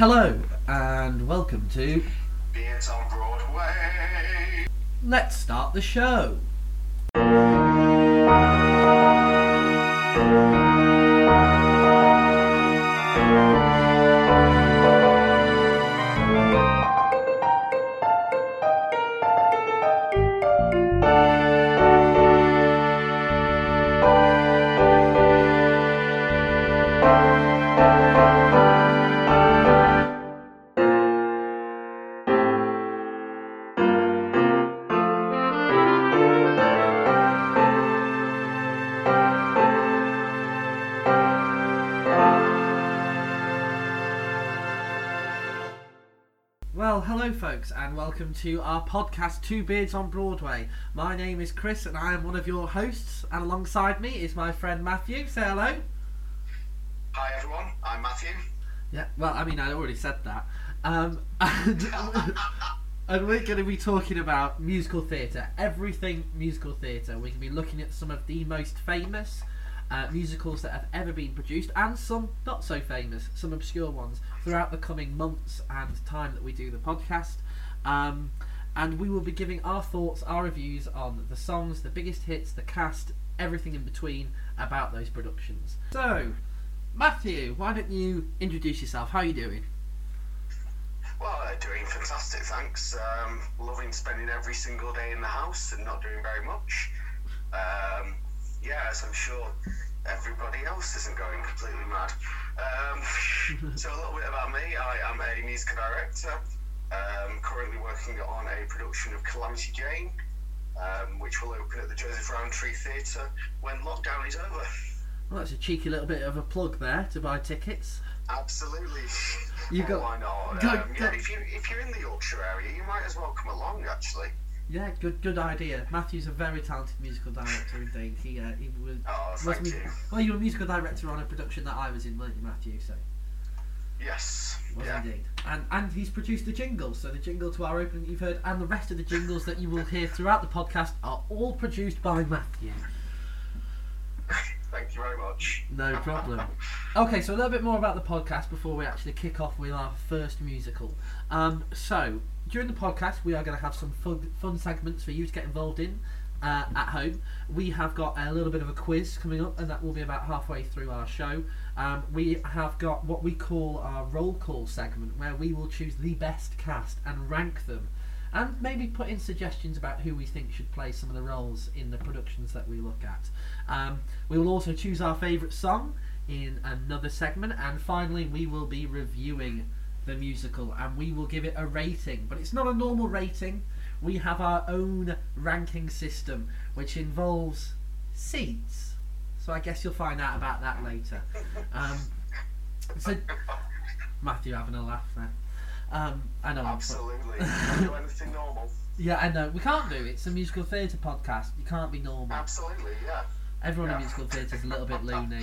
Hello and welcome to Beards on Broadway. Let's Start the Show. And welcome to our podcast, Two Beards on Broadway. My name is Chris, and I am one of your hosts, and alongside me is my friend Matthew. Say hello. Hi everyone, I'm Matthew. Yeah, well, I mean, I already said that. Um, and, and we're going to be talking about musical theatre, everything musical theatre. We're going to be looking at some of the most famous uh, musicals that have ever been produced, and some not so famous, some obscure ones, throughout the coming months and time that we do the podcast. Um, and we will be giving our thoughts, our reviews on the songs, the biggest hits, the cast, everything in between about those productions. So, Matthew, why don't you introduce yourself? How are you doing? Well, uh, doing fantastic, thanks. Um, loving spending every single day in the house and not doing very much. Um, yeah, as I'm sure everybody else isn't going completely mad. Um, so a little bit about me. I am a music director. Um, currently working on a production of Calamity Jane, um, which will open at the Joseph Rowntree Theatre when lockdown is over. Well, that's a cheeky little bit of a plug there to buy tickets. Absolutely. You Well, got- why not? Um, yeah, if you if you're in the Yorkshire area, you might as well come along. Actually. Yeah, good good idea. Matthew's a very talented musical director indeed. He uh, he was, Oh, was you. well, you were a musical director on a production that I was in, weren't you, Matthew? So Yes. was yeah. indeed. And and he's produced the jingles. So the jingle to our opening you've heard, and the rest of the jingles that you will hear throughout the podcast are all produced by Matthew. Thank you very much. No problem. Okay, so a little bit more about the podcast before we actually kick off with our first musical. Um, so, during the podcast, we are going to have some fun, fun segments for you to get involved in uh, at home. We have got a little bit of a quiz coming up, and that will be about halfway through our show. Um, we have got what we call our roll call segment, where we will choose the best cast and rank them. And maybe put in suggestions about who we think should play some of the roles in the productions that we look at. Um, we will also choose our favourite song in another segment, and finally, we will be reviewing the musical and we will give it a rating. But it's not a normal rating, we have our own ranking system which involves seats. So I guess you'll find out about that later. Um, so, Matthew having a laugh there. Um, I know. Absolutely. Do anything normal. Yeah, I know. We can't do it. It's a musical theatre podcast. You can't be normal. Absolutely. Yeah. Everyone in musical theatre is a little bit loony.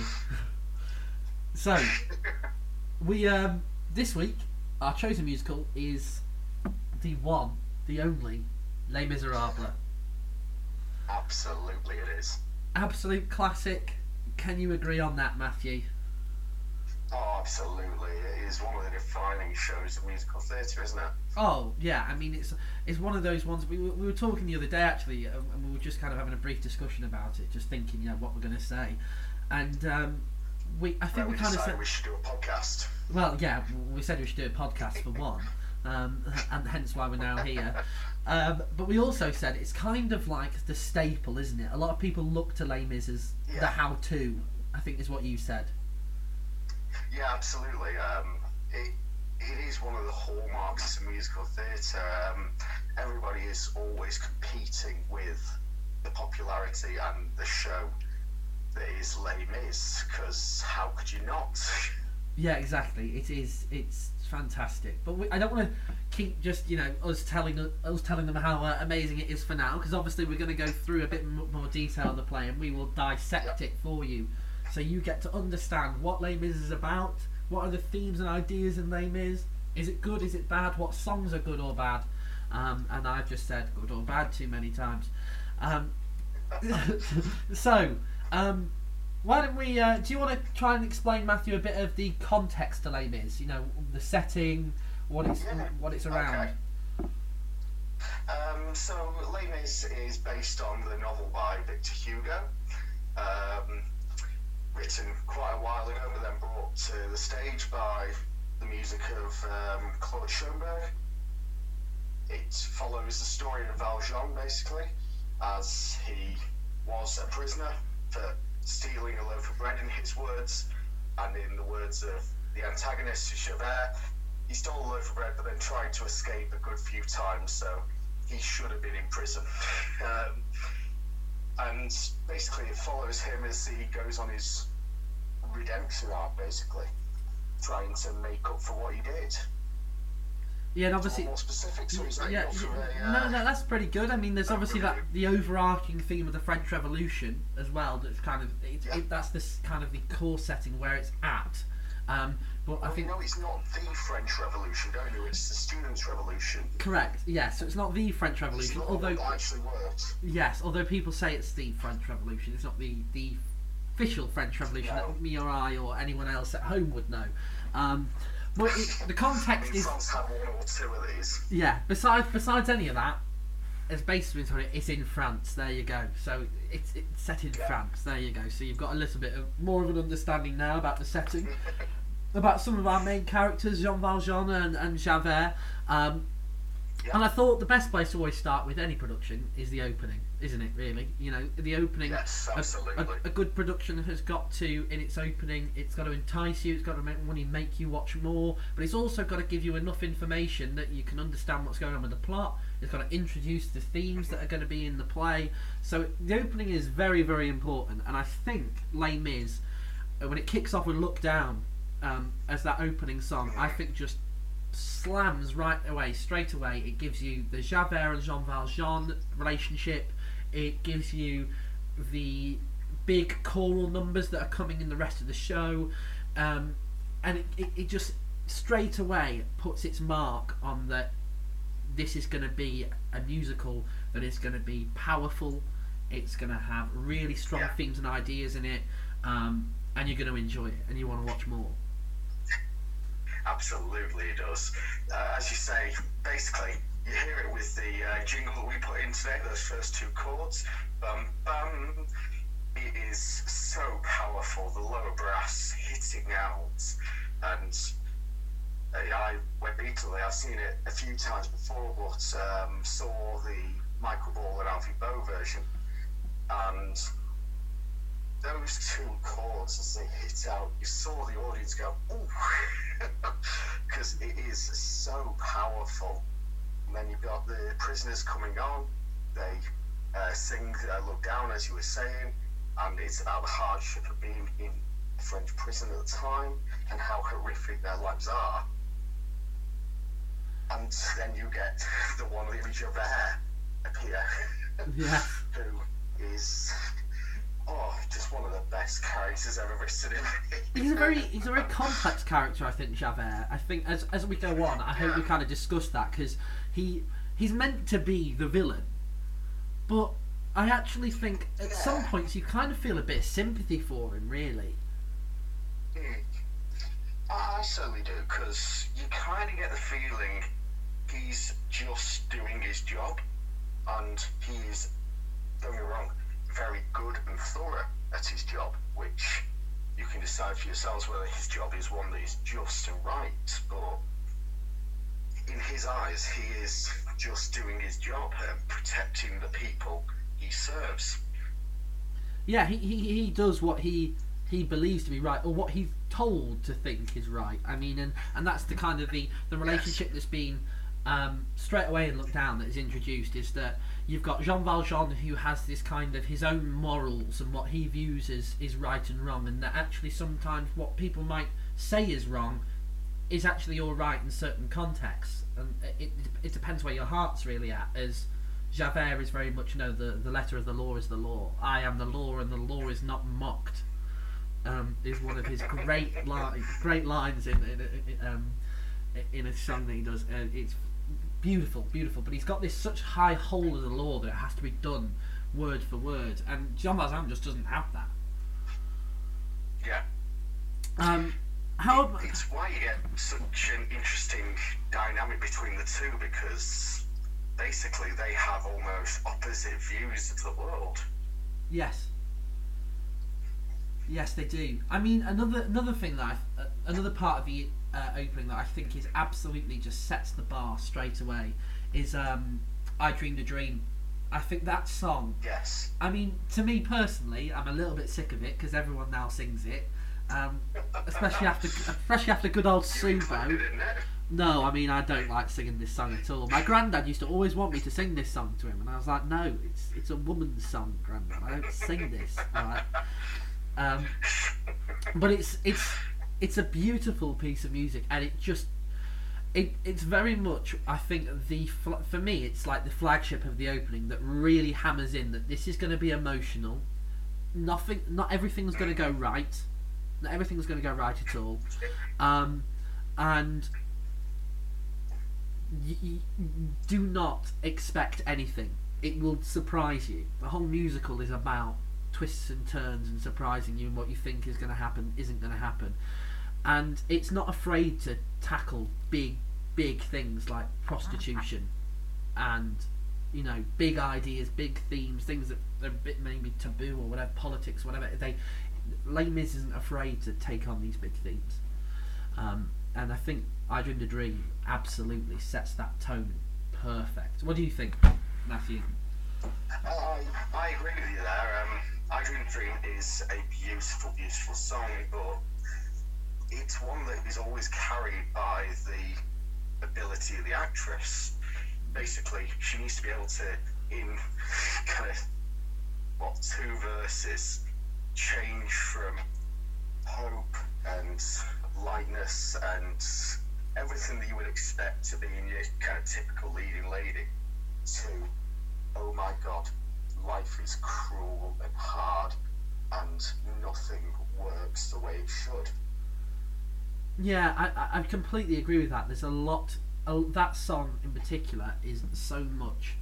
so, we um, this week our chosen musical is the one, the only, Les Miserables. Absolutely, it is. Absolute classic. Can you agree on that, Matthew? Oh, absolutely. It is one of the defining shows of musical theatre, isn't it? Oh yeah, I mean it's it's one of those ones we were, we were talking the other day actually, and we were just kind of having a brief discussion about it, just thinking, you know, what we're going to say, and um, we I think we we kind of said we should do a podcast. Well, yeah, we said we should do a podcast for one, um, and hence why we're now here. Um, but we also said it's kind of like the staple, isn't it? A lot of people look to Les Mis as the how-to. I think is what you said. Yeah, absolutely. Um, it, it is one of the hallmarks of musical theatre. Um, everybody is always competing with the popularity and the show is Les Mis, because how could you not? Yeah, exactly. It is. It's fantastic. But we, I don't want to keep just you know us telling us telling them how uh, amazing it is for now, because obviously we're going to go through a bit m- more detail of the play, and we will dissect it for you, so you get to understand what Les Mis is about. What are the themes and ideas in Les Mis? Is it good? Is it bad? What songs are good or bad? Um, and I've just said good or bad too many times. Um, so, um, why don't we? Uh, do you want to try and explain, Matthew, a bit of the context to Les Mis? You know, the setting, what it's Yeah, what it's around. okay. Um, so Les Mis is based on the novel by Victor Hugo, um, written quite a while ago, but then brought to the stage by the music of um, Claude Schoenberg. It follows the story of Valjean, basically, as he was a prisoner for stealing a loaf of bread, in his words, and in the words of the antagonist, Javert, he stole a loaf of bread but then tried to escape a good few times, so he should have been in prison. um, and basically, it follows him as he goes on his redemption arc, basically, trying to make up for what he did. Yeah, and obviously. more specifics, or is Yeah, yeah, a, no, no, that's pretty good. I mean, there's obviously that the overarching theme of the French Revolution as well. That's kind of it, Yeah. it, that's this kind of the core setting where it's at. Um, but I think know, it's not the French Revolution, don't you? It's the Students' Revolution. correct. Yes, so it's not the French It's Revolution, not although what actually worked. yes, although people say it's the French Revolution, it's not the the official French Revolution No. that me or I or anyone else at home would know. Um, but it, the context is France had one or two of these. Yeah. Besides, besides any of that, as basically on it, it's in France. There you go. So it's, it's set in Yeah. France. There you go. So you've got a little bit of more of an understanding now about the setting, about some of our main characters, Jean Valjean and, and Javert. Um, Yeah. And I thought the best place to always start with any production is the opening, isn't it? Really, you know, the opening. Yes, a- a, absolutely. a good production has got to, in its opening, it's got to entice you, it's got to make money, make you watch more, but it's also got to give you enough information that you can understand what's going on with the plot. It's got to introduce the themes that are going to be in the play. So the opening is very, very important, and I think Les Mis, uh, when it kicks off with "Look Down" um, as that opening song, I think just slams right away, straight away. It gives you the Javert and Jean Valjean relationship. It gives you the big choral numbers that are coming in the rest of the show, um, and it, it, it just straight away puts its mark on that. This is going to be a musical that is going to be powerful. It's going to have really strong Yeah. themes and ideas in it, um, and you're going to enjoy it, and you want to watch more. Absolutely, it does. Uh, as you say, basically, you hear it with the uh, jingle that we put in today, those first two chords. Bum, bum. It is so powerful, the lower brass hitting out. And uh, I went Italy, I've seen it a few times before, but um, saw the Michael Ball and Alfie Boe version. And those two chords as they hit out, you saw the audience go, ooh, because it is so powerful. And then you've got the prisoners coming on, they uh, sing uh, Look Down, as you were saying, and it's about the hardship of being in French prison at the time and how horrific their lives are. And then you get the one Lily Javert appear, Yeah. who is oh, just one of the best characters ever written in He's a very he's a very complex character, I think Javert. I think as as we go on, I hope we kind of discuss that because he he's meant to be the villain, but I actually think at some points you kind of feel a bit of sympathy for him, really. Hmm. I certainly do, because you kind of get the feeling he's just doing his job, and he's, don't get me wrong, very good and thorough at his job, which you can decide for yourselves whether his job is one that is just and right, but in his eyes, he is just doing his job and protecting the people he serves. Yeah, he, he, he does what he he believes to be right, or what he's told to think is right. I mean, and, and that's the kind of the, the relationship that's been um, straight away and looked down that is introduced is that you've got Jean Valjean who has this kind of his own morals and what he views as is right and wrong, and that actually sometimes what people might say is wrong is actually all right in certain contexts, and it, it depends where your heart's really at. As Javert is very much no, the the letter of the law is the law. I am the law, and the law is not mocked. Um, is one of his great li- great lines in in, in, um, in a song that he does. Uh, it's beautiful, beautiful. But he's got this such high hold of the law that it has to be done word for word, and Jean Valjean just doesn't have that. Yeah. Um, how It's why you get such an interesting dynamic between the two because basically they have almost opposite views of the world. Yes. Yes, they do. I mean, another another thing that I, uh, another part of the uh, opening that I think is absolutely just sets the bar straight away is um, "I Dreamed a Dream." I think that song. Yes. I mean, to me personally, I'm a little bit sick of it because everyone now sings it, um, especially after especially after good old SuBo. it in it. No, I mean I don't like singing this song at all. My granddad used to always want me to sing this song to him, and I was like, "No, it's it's a woman's song, granddad. I don't sing this." Right? Um, but it's it's it's a beautiful piece of music, and it just it it's very much I think the for me it's like the flagship of the opening that really hammers in that this is going to be emotional. Nothing, not everything's going to go right. Not everything's going to go right at all. Um, and y- y- do not expect anything. It will surprise you. The whole musical is about twists and turns and surprising you, and what you think is going to happen isn't going to happen. And it's not afraid to tackle big, big things like prostitution and you know big ideas, big themes, things that are a bit maybe taboo or whatever, politics, whatever. They Les Mis isn't afraid to take on these big themes. Um, and I think I Dreamed a Dream absolutely sets that tone perfect. What do you think, Matthew? I, I agree with you there. Um, I Dream a Dream is a beautiful, beautiful song, but it's one that is always carried by the ability of the actress. Basically, she needs to be able to, in kind of what two verses, change from hope and lightness and everything that you would expect to be in your kind of typical leading lady to oh my god, life is cruel and hard and nothing works the way it should. Yeah, I, I- completely agree with that. There's a lot. Uh, that song in particular is so much.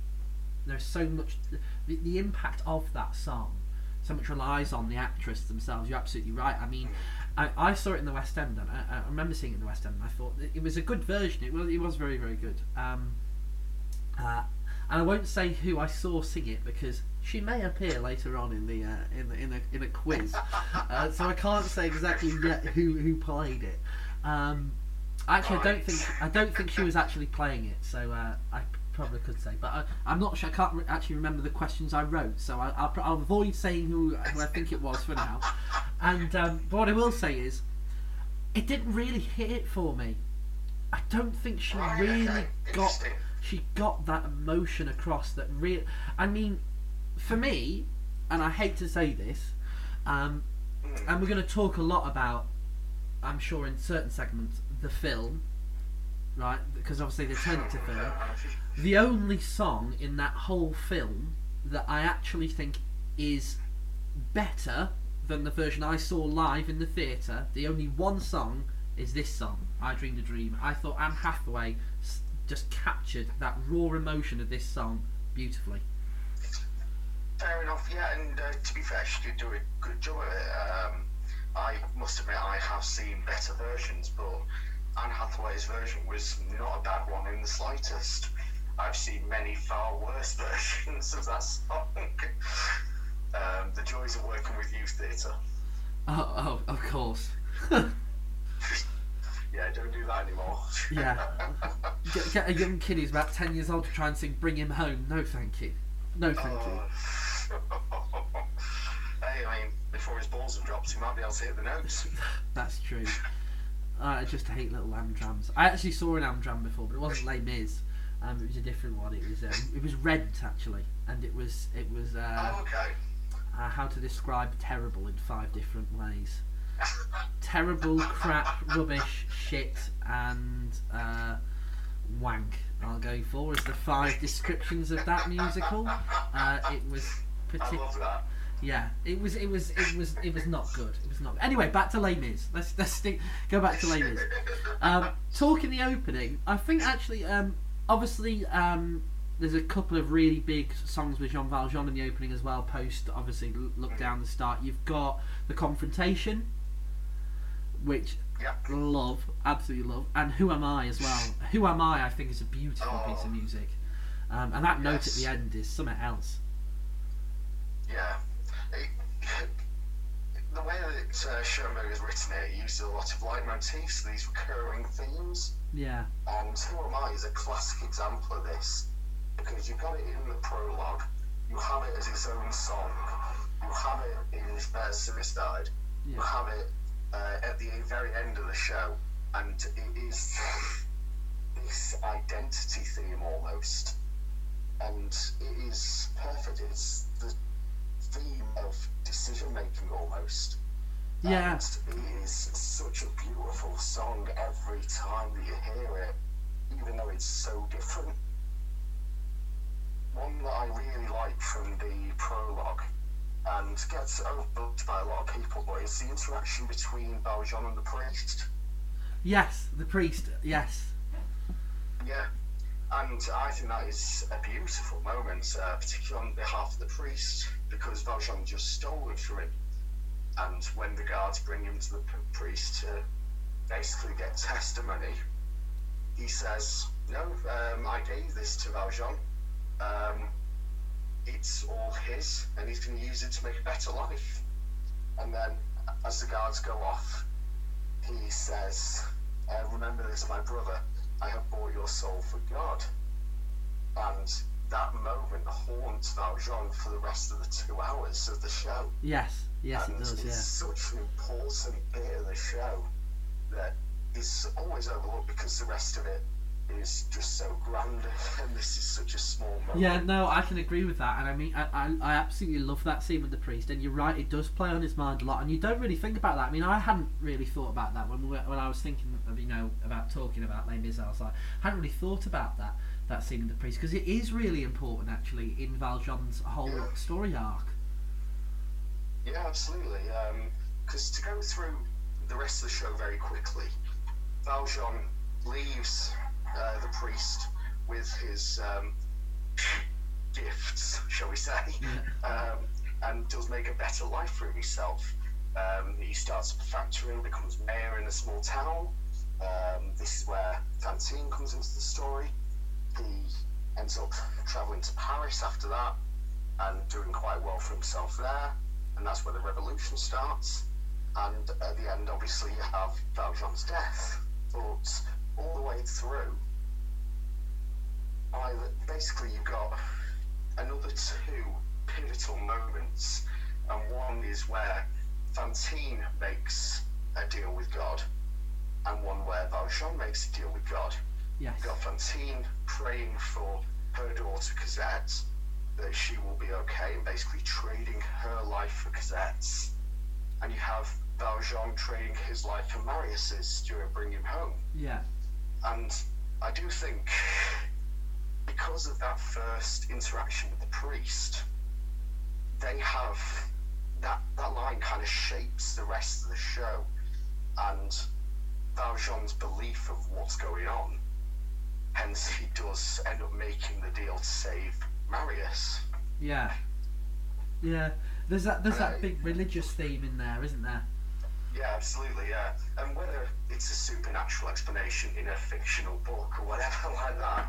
There's so much. The, the impact of that song so much relies on the actress themselves. You're absolutely right. I mean, I, I saw it in the West End, and I, I remember seeing it in the West End, and I thought it was a good version. It was, it was very, very good. Um, uh, and I won't say who I saw sing it because she may appear later on in the uh, in the, in a in a quiz, uh, so I can't say exactly yet who who played it. Um, actually, I don't think I don't think she was actually playing it, so uh, I probably could say, but I, I'm not sure. I can't re- actually remember the questions I wrote, so I, I'll, I'll avoid saying who, who I think it was for now. And um, but what I will say is, it didn't really hit it for me. I don't think she Right, really okay, got she got that emotion across. That real. I mean, for me, and I hate to say this, um, Mm. and we're going to talk a lot about, I'm sure in certain segments, the film, right? Because obviously they turned it to film. The only song in that whole film that I actually think is better than the version I saw live in the theatre, the only one song is this song, I Dreamed a Dream. I thought Anne Hathaway just captured that raw emotion of this song beautifully. Fair enough, yeah, and uh, to be fair, she did do a good job of it. Um, I must admit, I have seen better versions, but Anne Hathaway's version was not a bad one in the slightest. I've seen many far worse versions of that song. um, the joys of working with youth theatre. Oh, oh of course. Yeah, don't do that anymore. Yeah. get, get a young kid who's about 10 years old to try and sing Bring Him Home. No, thank you. No, thank you. Oh. hey, I mean, before his balls have dropped, he might be able to hit the notes. That's true. I just hate little Amdrams. I actually saw an Amdram before, but it wasn't Les Mis. Um, it was a different one. It was um, it was Rent actually, and it was it was uh, Oh, okay. uh, how to describe terrible in five different ways. Terrible, crap, rubbish, shit, and uh, wank. I'll go for as the five descriptions of that musical. Uh, it was particular. Yeah, it was, it was, it was, it was not good. It was not. Anyway, back to Les Mis. Let's let's stick, go back to Les Mis. Um, talking the opening, I think actually, um, obviously, um, there's a couple of really big songs with Jean Valjean in the opening as well. Post obviously, look down the start. You've got the confrontation, which Yeah. love, absolutely love, and Who Am I as well. Who Am I, I think, is a beautiful piece of Oh. music, um, and that note at the end is something else. Yeah. It, the way that uh, Schoenberg has written it, he uses a lot of leitmotifs, these recurring themes. Yeah, And Who Am I is a classic example of this because you've got it in the prologue, you have it as its own song, you have it in his Bear Suicide, you have it uh, at the very end of the show, and it is this identity theme almost. And it is perfect. It's the theme of decision making almost. yeah, And it is such a beautiful song every time that you hear it, even though it's so different. One that I really like from the prologue and gets overlooked by a lot of people, but it's the interaction between Valjean and the priest. yes. The priest, yes, Yeah. And I think that is a beautiful moment, uh, particularly on behalf of the priest, because Valjean just stole it from him. And when the guards bring him to the priest to basically get testimony, he says, No, um, I gave this to Valjean. Um, it's all his, and he's going to use it to make a better life. And then, as the guards go off, he says, uh, Remember this, my brother. I have bought your soul for God. And that moment haunts Valjean for the rest of the two hours of the show. yes, yes. It and does. it's Yeah, such an important bit of the show that is always overlooked because the rest of it is just so grand and this is such a small moment. Yeah, no, I can agree with that, and I mean, I, I, I absolutely love that scene with the priest, and you're right, it does play on his mind a lot, and you don't really think about that. I mean, I hadn't really thought about that when we were, when I was thinking, of, you know, about talking about Les Mis. I was like, I hadn't really thought about that that scene in the priest because it is really important actually in Valjean's whole Yeah. story arc. Yeah, absolutely. Because to go through the rest of the show very quickly, Valjean leaves uh, the priest with his um, gifts, shall we say, um, and does make a better life for himself. Um, he starts up a factory and becomes mayor in a small town. Um, this is where Fantine comes into the story. He ends up travelling to Paris after that and doing quite well for himself there and that's where the revolution starts. And at the end, obviously, you have Valjean's death. But all the way through, either, basically, you've got another two pivotal moments, and one is where Fantine makes a deal with God, and one where Valjean makes a deal with God. Yes. You've got Fantine praying for her daughter Cosette that she will be okay and basically trading her life for Cosette's. And you have Valjean trading his life for Marius's to bring him home. Yeah. And I do think because of that first interaction with the priest, they have that that line kind of shapes the rest of the show and Valjean's belief of what's going on. Hence he does end up making the deal to save Marius. Yeah. Yeah. There's that there's that big religious theme in there, isn't there? Yeah, absolutely, yeah. And whether it's a supernatural explanation in a fictional book or whatever like that,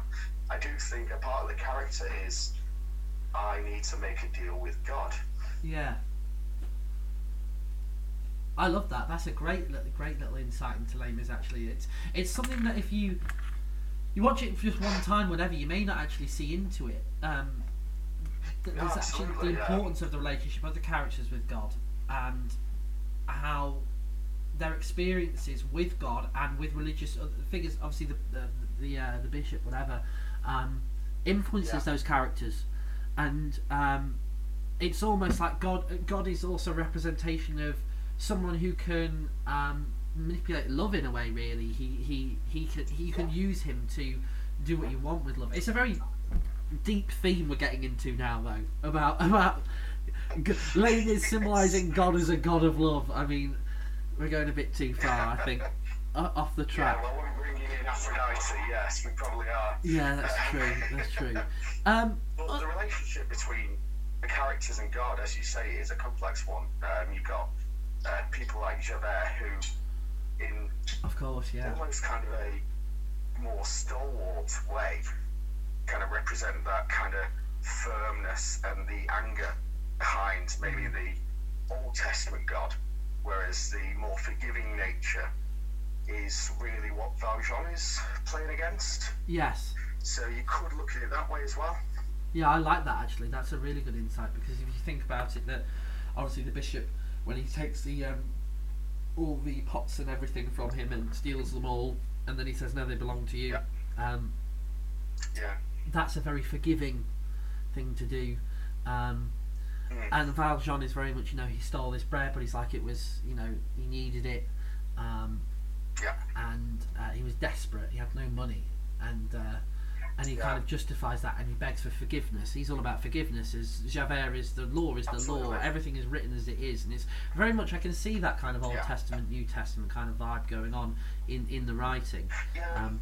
I do think a part of the character is I need to make a deal with God. Yeah. I love that. That's a great, great little insight into Mis. Actually, it's it's something that if you you watch it for just one time, whatever, you may not actually see into it. Um, th- there's actually the yeah. importance of the relationship of the characters with God and how their experiences with God and with religious figures, obviously the the the, uh, the bishop, whatever, um, influences Yeah. those characters, and um, it's almost like God. God is also a representation of someone who can um, manipulate love in a way. Really, he he he can he can use him to do what you want with love. It's a very deep theme we're getting into now, though, about about g- Les Mis symbolising God as a God of love. I mean, we're going a bit too far, I think, off the track. Yeah, well, we're bringing in Aphrodite, yes, we probably are. Yeah, that's true. That's true. Um, But the relationship between the characters and God, as you say, is a complex one. Um, you've got uh, people like Javert who in Of course, yeah. almost kind of a more stalwart way, kind of represent that kind of firmness and the anger behind maybe the Old Testament God, whereas the more forgiving nature is really what Valjean is playing against. Yes. So you could look at it that way as well. Yeah, I like that actually. That's a really good insight because if you think about it, that obviously the bishop, when he takes the um, all the pots and everything from him and steals them all, and then he says, "No, they belong to you." Um, Yeah. that's a very forgiving thing to do. Um, Mm. and Valjean is very much, you know, he stole this bread, but he's like it was, you know, he needed it, um, Yeah. and uh, he was desperate. He had no money, and uh, and he Yeah. kind of justifies that, and he begs for forgiveness. He's all about forgiveness. As Javert is, the law is the law. Everything is written as it is, and it's very much. I can see that kind of Old Yeah. Testament, New Testament kind of vibe going on in in the writing. Yeah. Um,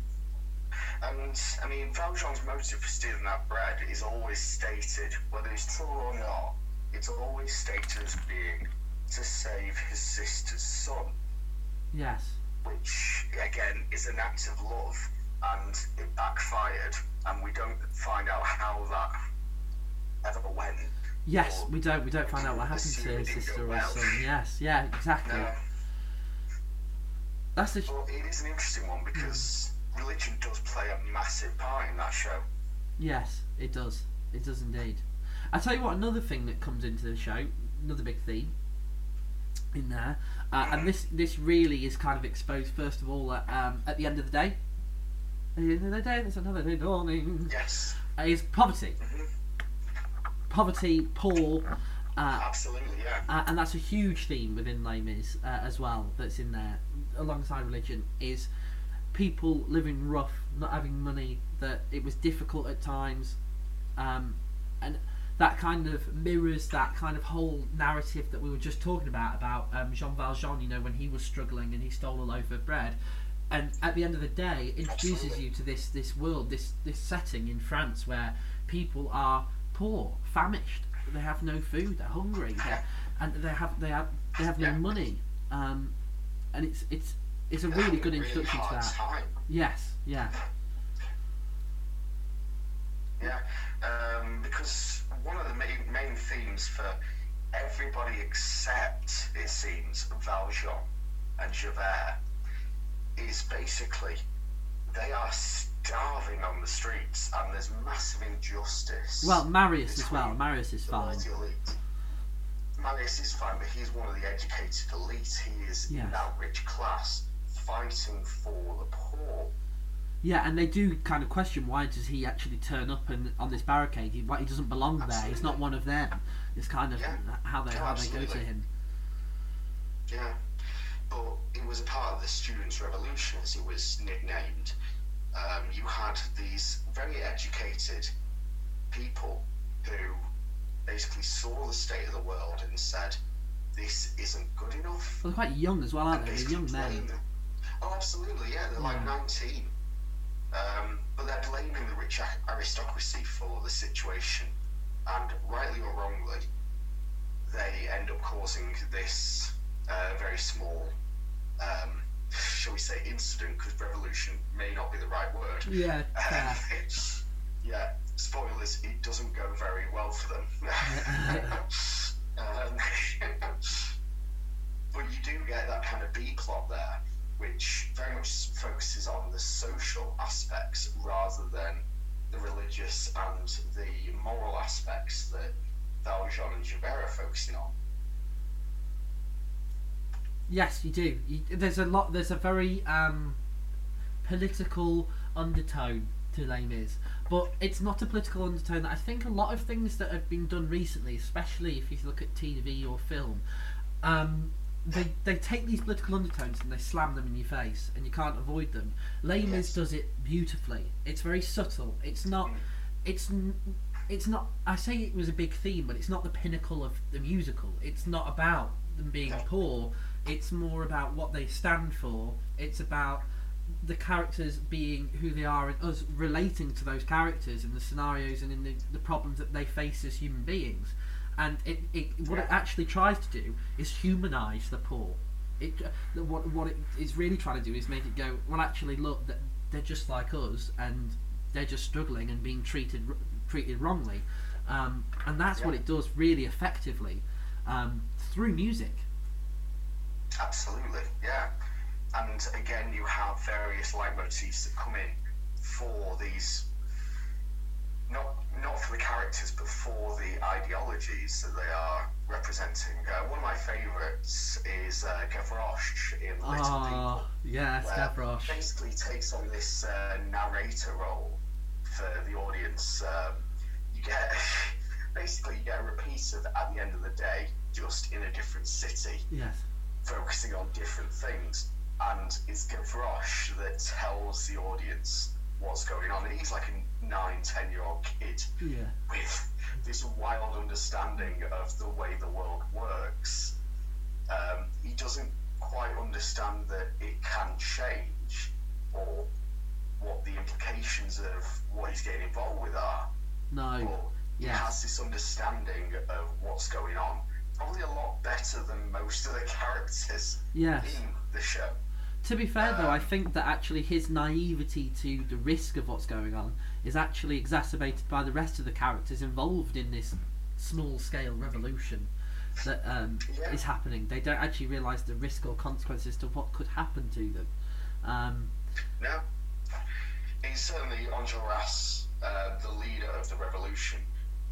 And I mean, Valjean's motive for stealing that bread is always stated, whether it's true or not, it's always stated as being to save his sister's son, yes. which again is an act of love, and it backfired, and we don't find out how that ever went. Yes, Or we don't. We don't find out what happened to his sister go or son. Yes, yeah, exactly. No, That's the. but it is an interesting one because religion does play a massive part in that show. Yes, it does. It does indeed. I tell you what, another thing that comes into the show, another big theme in there, uh, and this this really is kind of exposed first of all at, um, at the end of the day. At the end of the day, there's another dawning. Yes, is poverty, Mhm. poverty, poor, uh, absolutely, yeah. uh, and that's a huge theme within Les Mis uh, as well. That's in there alongside religion is people living rough, not having money. That it was difficult at times, um, and that kind of mirrors that kind of whole narrative that we were just talking about about um, Jean Valjean. You know, when he was struggling and he stole a loaf of bread. And at the end of the day, introduces Absolutely. you to this this world, this this setting in France where people are poor, famished, they have no food, they're hungry, they're, and they have they have they have no Yeah. money. Um, and it's it's it's a really good introduction to hard that. Time. Yes, yeah, Yeah, um, because one of the main, main themes for everybody except, it seems, Valjean and Javert is basically they are starving on the streets and there's massive injustice. Well, Marius as well. Marius is fine. elite. Marius is fine, but he's one of the educated elite. He is Yes. in that rich class fighting for the poor. Yeah, and they do kind of question why does he actually turn up and on this barricade? He, why he doesn't belong there. He's not one of them. It's kind of Yeah. how they Yeah, how they go to him. Yeah, but it was a part of the students' revolution, as it was nicknamed. Um, you had these very educated people who basically saw the state of the world and said, "This isn't good enough." Well, they're quite young as well, aren't they? They're young men. Oh, absolutely, yeah. They're like 19. Um, but they're blaming the rich aristocracy for the situation. And rightly or wrongly, they end up causing this uh, very small, um, shall we say, incident, because revolution may not be the right word. Yeah, fair. yeah, spoilers, it doesn't go very well for them. um, but you do get that kind of B plot there, which very much focuses on the social aspects rather than the religious and the moral aspects that Valjean and Javert are focusing on. Yes, you do. You, there's a lot. There's a very um, political undertone to Les Mis, but it's not a political undertone that I think a lot of things that have been done recently, especially if you look at TV or film, um, they they take these political undertones and they slam them in your face, and you can't avoid them. Les Mis Yes. does it beautifully. It's very subtle. It's not. It's. It's not. I say it was a big theme, but it's not the pinnacle of the musical. It's not about them being No. poor. It's more about what they stand for. It's about the characters being who they are and us relating to those characters and the scenarios and in the, the problems that they face as human beings. And it, it what it actually tries to do is humanize the poor. it what what it is really trying to do is make it go. Well, actually, look, that they're just like us, and they're just struggling and being treated treated wrongly, um, and that's what it does really effectively um, through music. Absolutely, yeah. And again, you have various leitmotifs that come in for these, not not for the characters, but for the ideologies that they are representing. Uh, one of my favourites is uh, Gavroche in Little People. Ah, yes, Gavroche. basically takes on this uh, narrator role for the audience. Um, you get basically you get a repeat of at the end of the day, just in a different city, Yes, focusing on different things. And it's Gavroche that tells the audience what's going on. And he's like a nine, ten year old kid yeah, with this wild understanding of the way the world works. Um, he doesn't quite understand that it can change or what the implications of what he's getting involved with are. no, But he has this understanding of what's going on. Probably a lot better than most of the characters yes. in the show. To be fair, though, I Um, think that actually his naivety to the risk of what's going on is actually exacerbated by the rest of the characters involved in this small-scale revolution that um, Yeah. is happening. They don't actually realise the risk or consequences to what could happen to them. Um, No. He's certainly Enjolras, uh, the leader of the revolution,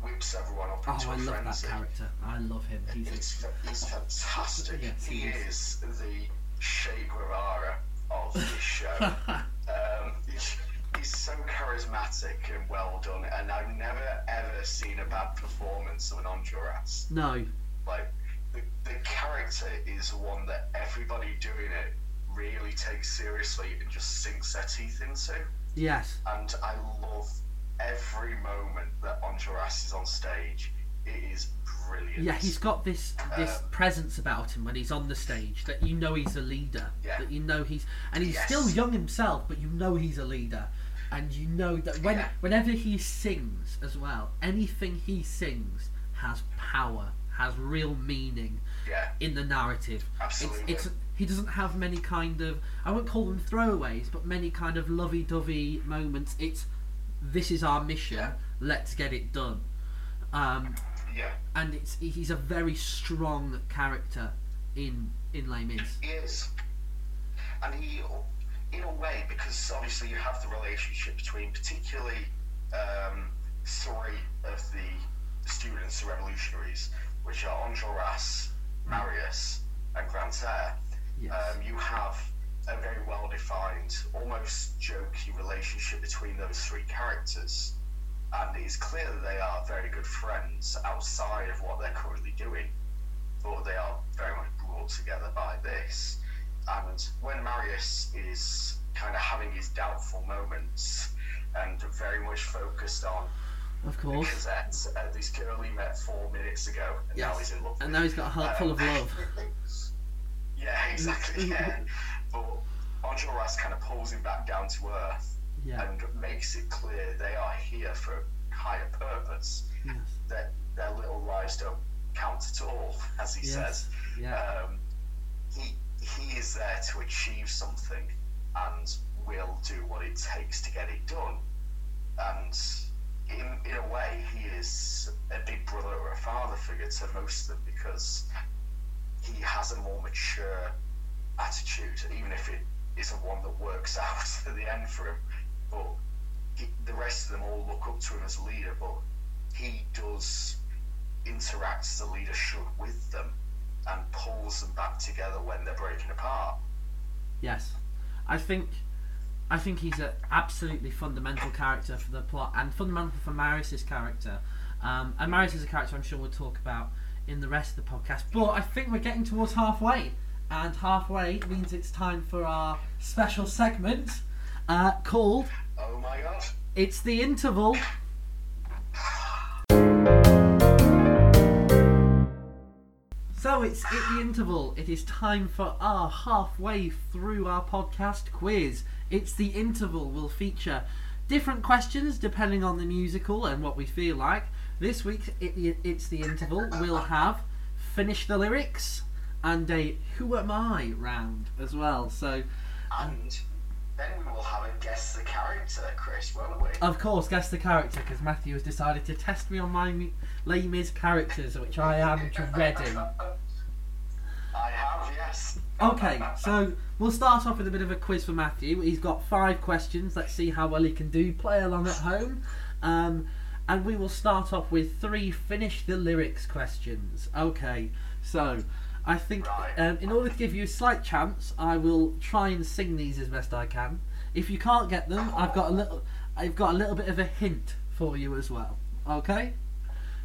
whips everyone up oh, into I a love that character. I love him. He's He's, he's fantastic. Yes, he he is. is the Che Guevara of this show. um, he's, he's so charismatic and well done, and I've never ever seen a bad performance of an Enjolras. no, Like the, the character is one that everybody doing it really takes seriously and just sinks their teeth into. yes, And I love every moment that Enjolras is on stage. It is brilliant. yeah. He's got this this Um, presence about him when he's on the stage that you know he's a leader. Yeah. That you know he's and he's Yes. still young himself, but you know he's a leader. And you know that when Yeah. whenever he sings as well, anything he sings has power, has real meaning yeah, in the narrative. absolutely. It's, it's he doesn't have many kind of I won't call them throwaways, but many kind of lovey-dovey moments. It's this is our mission. Let's get it done. Um, yeah, and it's he's a very strong character in in Les Mis. he is. And he, in a way, because obviously you have the relationship between particularly um, three of the students, the revolutionaries, which are Enjolras, Marius, and Grantaire. Yes. Um, you have a very well defined, almost jokey relationship between those three characters. And it's clear that they are very good friends outside of what they're currently doing, but they are very much brought together by this. And when Marius is kind of having his doubtful moments and very much focused on of course. Cosette, uh, this girl he met four minutes ago, and now he's in love And now he's got a heart full of love. yeah, exactly. Yeah. but kind of pulls him back down to earth Yeah. and makes it clear they are here for a higher purpose. Yes. That their little lives don't count at all, as he Yes. says. Yeah. Um, he he is there to achieve something and will do what it takes to get it done. And in in a way, he is a big brother or a father figure to most of them because he has a more mature attitude, even if it isn't one that works out at the end for him. But he, the rest of them all look up to him as a leader, but he does interact as a leader should with them and pulls them back together when they're breaking apart. Yes, I think I think he's an absolutely fundamental character for the plot and fundamental for Marius's character. Um, and Marius is a character I'm sure we'll talk about in the rest of the podcast. But I think we're getting towards halfway, and halfway means it's time for our special segment uh, called Oh my god. "It's the Interval." So it's at the interval. It is time for our halfway through our podcast quiz. It's the interval will feature different questions depending on the musical and what we feel like. This week, it, it's the interval. We'll have finish the lyrics, and a Who Am I round as well. So, And then we will have a guess the character, Chris, won't we? of course, guess the character because Matthew has decided to test me on my Les characters, which I am dreading. I have, yes. Okay, so we'll start off with a bit of a quiz for Matthew. He's got five questions. Let's see how well he can do. Play along at home. Um, and we will start off with three finish the lyrics questions. Okay, so I think um, in order to give you a slight chance, I will try and sing these as best I can. If you can't get them, I've got a little, I've got a little bit of a hint for you as well. Okay,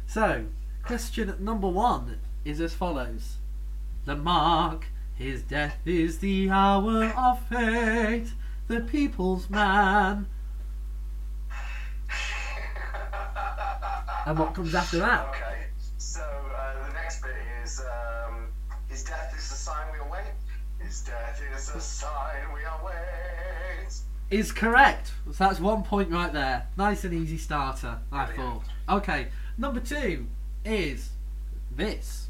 so question number one is as follows: Lamarque, his death is the hour of fate. The people's man. And what comes after that? Okay, is the sign we await. is correct. So that's one point right there. Nice and easy starter, I Brilliant. thought. Okay, number two is this.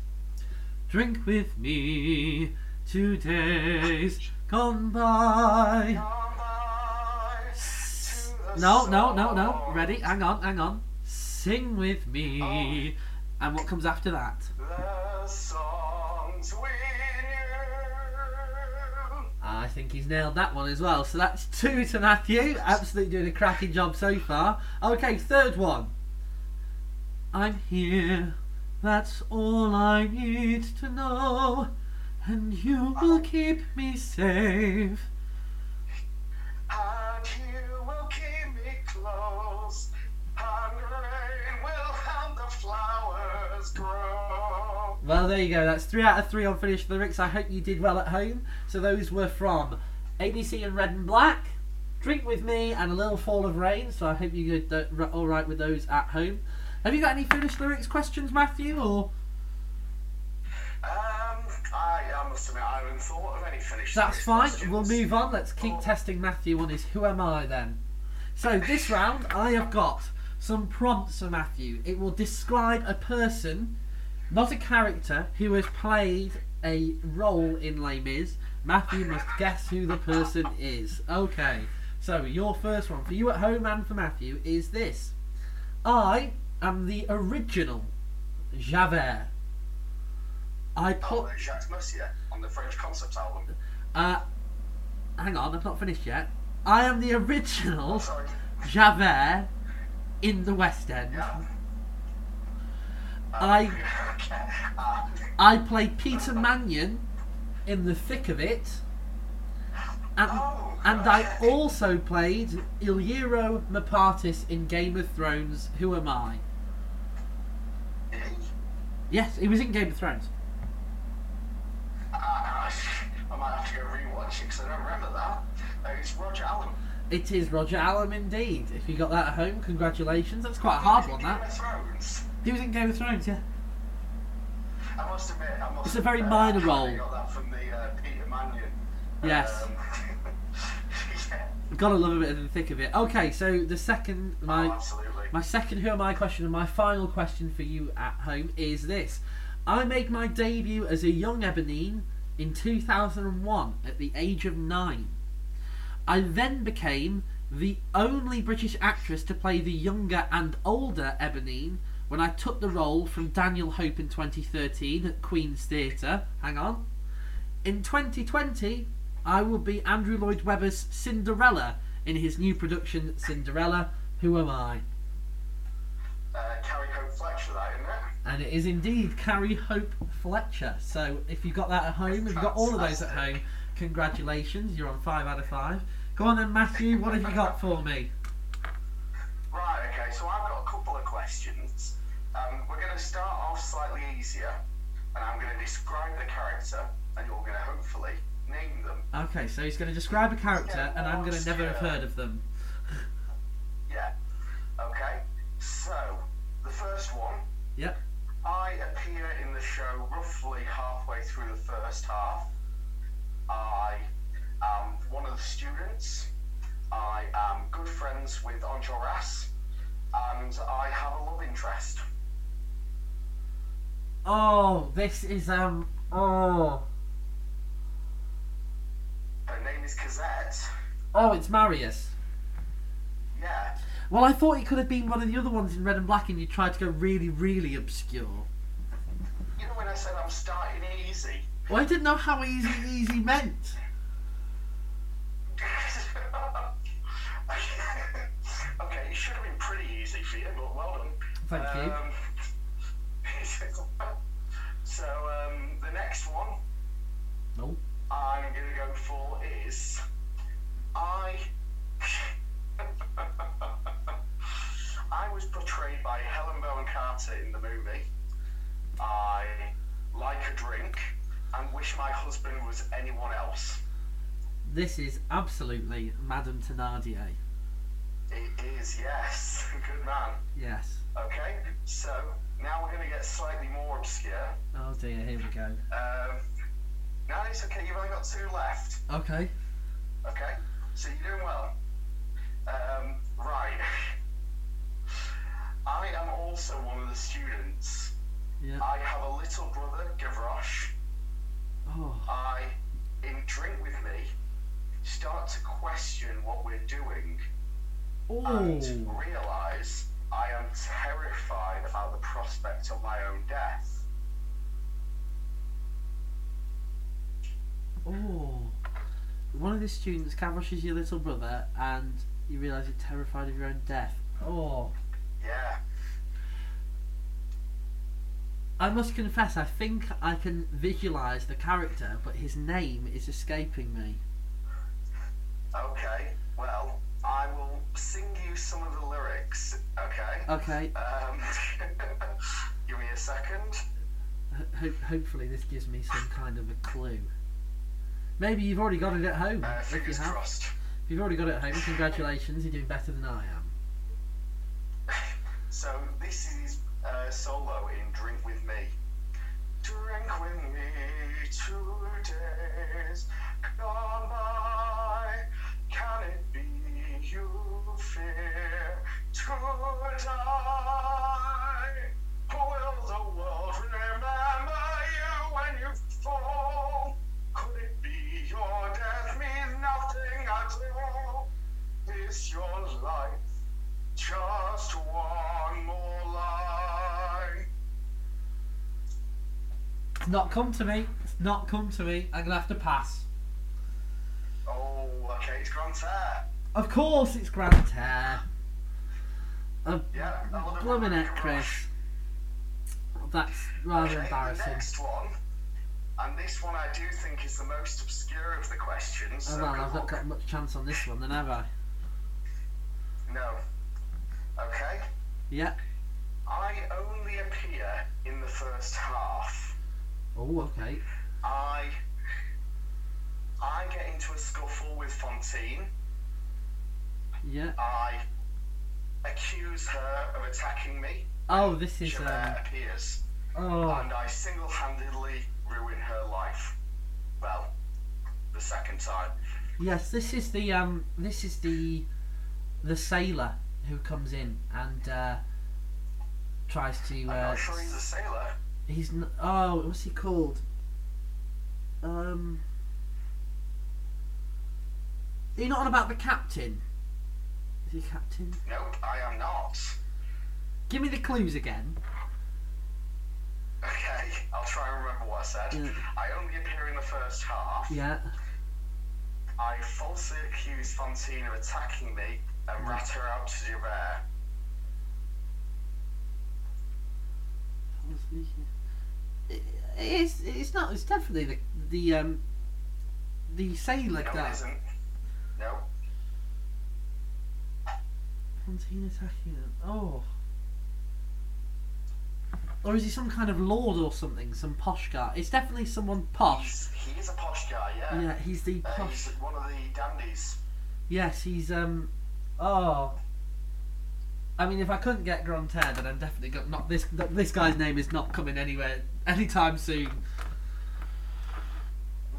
Drink with me, two days gone by. Come by to the No, no, no, no. Ready? Hang on, hang on. Sing with me. Oh. And what comes after that? The I think he's nailed that one as well. So that's two to Matthew. Absolutely doing a cracking job so far. Okay, third one. I'm here. That's all I need to know. And you will keep me safe. And you Well, there you go. That's three out of three on finished lyrics. I hope you did well at home. So those were from ABC and Red and Black, Drink with Me, and A Little Fall of Rain. So I hope you did uh, all right with those at home. Have you got any finished lyrics questions, Matthew? Or Um, I, I must admit, I haven't thought of any finished that's fine. questions. We'll move on. Let's keep testing Matthew on his Who Am I then. So this round, I have got some prompts for Matthew. It will describe a person, not a character, who has played a role in Les Mis. Matthew must guess who the person is. Okay. So your first one for you at home and for Matthew is this. I am the original Javert. I put Oh, Jacques Mercier on the French concept album. uh, hang on, I've not finished yet. I am the Oh, original sorry. Javert in the West End. Yeah. I. I played Peter Mannion in The Thick of It, and Oh, and I also played Illyrio Mopatis in Game of Thrones. Who am I? Yes, he was in Game of Thrones. uh, I might have to go rewatch it because I don't remember that. Uh, it's Roger Allam. It is Roger Allam indeed. If you got that at home, congratulations. That's quite a hard one. That. He was in Game of Thrones. Yeah. I must admit, I must It's a very admit, minor I role. got that from the uh, Peter Mannion. Yes. Um, yeah. Gotta love a bit of the thick of it. Okay, so the second my oh, my second who am I question and my final question for you at home is this. I made my debut as a young Eponine in 2001 at the age of 9. I then became the only British actress to play the younger and older Eponine when I took the role from Daniel Hope in 2013 at Queen's Theatre. Hang on. In 2020, I will be Andrew Lloyd Webber's Cinderella in his new production Cinderella. Who am I? Uh, Carrie Hope Fletcher, that, isn't it? And it is indeed Carrie Hope Fletcher. So if you've got that at home, if you've got all of those at home, congratulations, you're on five out of five. Go on then, Matthew, what have you got for me? Right, okay, so I've got a couple of questions. Um, we're going to start off slightly easier, and I'm going to describe the character, and you're going to hopefully name them. Okay, so he's going to describe a character, and I'm going to never have heard of them. Yeah. Okay, so the first one Yep. I appear in the show roughly halfway through the first half. I am one of the students. I am good friends with Enjolras, and I have a love interest. Oh, this is um. Oh. Her name is Cosette. Oh, it's Marius. Yeah. Well, I thought it could have been one of the other ones in Red and Black, and you tried to go really, really obscure. You know when I said I'm starting easy. Well, I didn't know how easy easy meant. okay, it should have been pretty easy for you, but well done. Thank um, you. So um, the next one No. I'm gonna go for is I. I was portrayed by Helena Bonham Carter in the movie. I like a drink and wish my husband was anyone else. This is absolutely Madame Thenardier. It is, yes. Good man. Yes. Okay, so now we're going to get slightly more obscure. Oh dear, here we go. Um, no, it's okay, you've only got two left. Okay. Okay, so you're doing well. Um, right. I am also one of the students. Yeah. I have a little brother, Gavroche. Oh. I, in Drink With Me, start to question what we're doing and Oh. realise I am terrified about the prospect of my own death. Oh. One of the students, is your little brother, and you realise you're terrified of your own death. Oh. Yeah. I must confess, I think I can visualise the character, but his name is escaping me. Okay. Well, I will sing you some of the lyrics. Okay. Okay. Um, give me a second. Ho- ho- hopefully, this gives me some kind of a clue. Maybe you've already got it at home. Uh, if you have, crossed. if you've already got it at home, congratulations, you're doing better than I am. So this is uh, solo in Drink With Me. Drink with me two days gone by. Can it Will the world remember you when you fall? Could it be your death nothing at all? Is your life just one more lie? It's not come to me. It's not come to me. I'm gonna have to pass. Oh, okay, it's Grantaire. Of course, it's Grantaire. A Yeah, blooming heck, Chris. That's rather Okay, The embarrassing. next one, and this one I do think is the most obscure of the questions. Oh so well, I've not got much chance on this one, then have I? No. Okay. Yeah. I only appear in the first half. Oh, okay. I I get into a scuffle with Fantine. Yeah. I accuse her of attacking me. Oh, this is Javert um. appears, Oh, and I single-handedly ruin her life. Well, the second time. yes. This is the um. This is the the sailor who comes in and uh, tries to. I'm Uh, not sure he's a sailor. he's n- oh, what's he called? Um. Are you not on about the captain? Is he captain? Nope, I am not. Give me the clues again. Okay, I'll try and remember what I said. Yeah. I only appear in the first half. Yeah. I falsely accuse Fantine of attacking me and rat her out to Javert. It- It's it's not. It's definitely the the um the sailor No, it guy. isn't. No. Attacking him. Oh. Or is he some kind of lord or something? Some posh guy? It's definitely someone posh. He's, he is a posh guy, yeah. Yeah, he's the Uh, posh. he's one of the dandies. Yes, he's um. Oh. I mean, if I couldn't get Grantaire, then I'm definitely got not this. This guy's name is not coming anywhere anytime soon.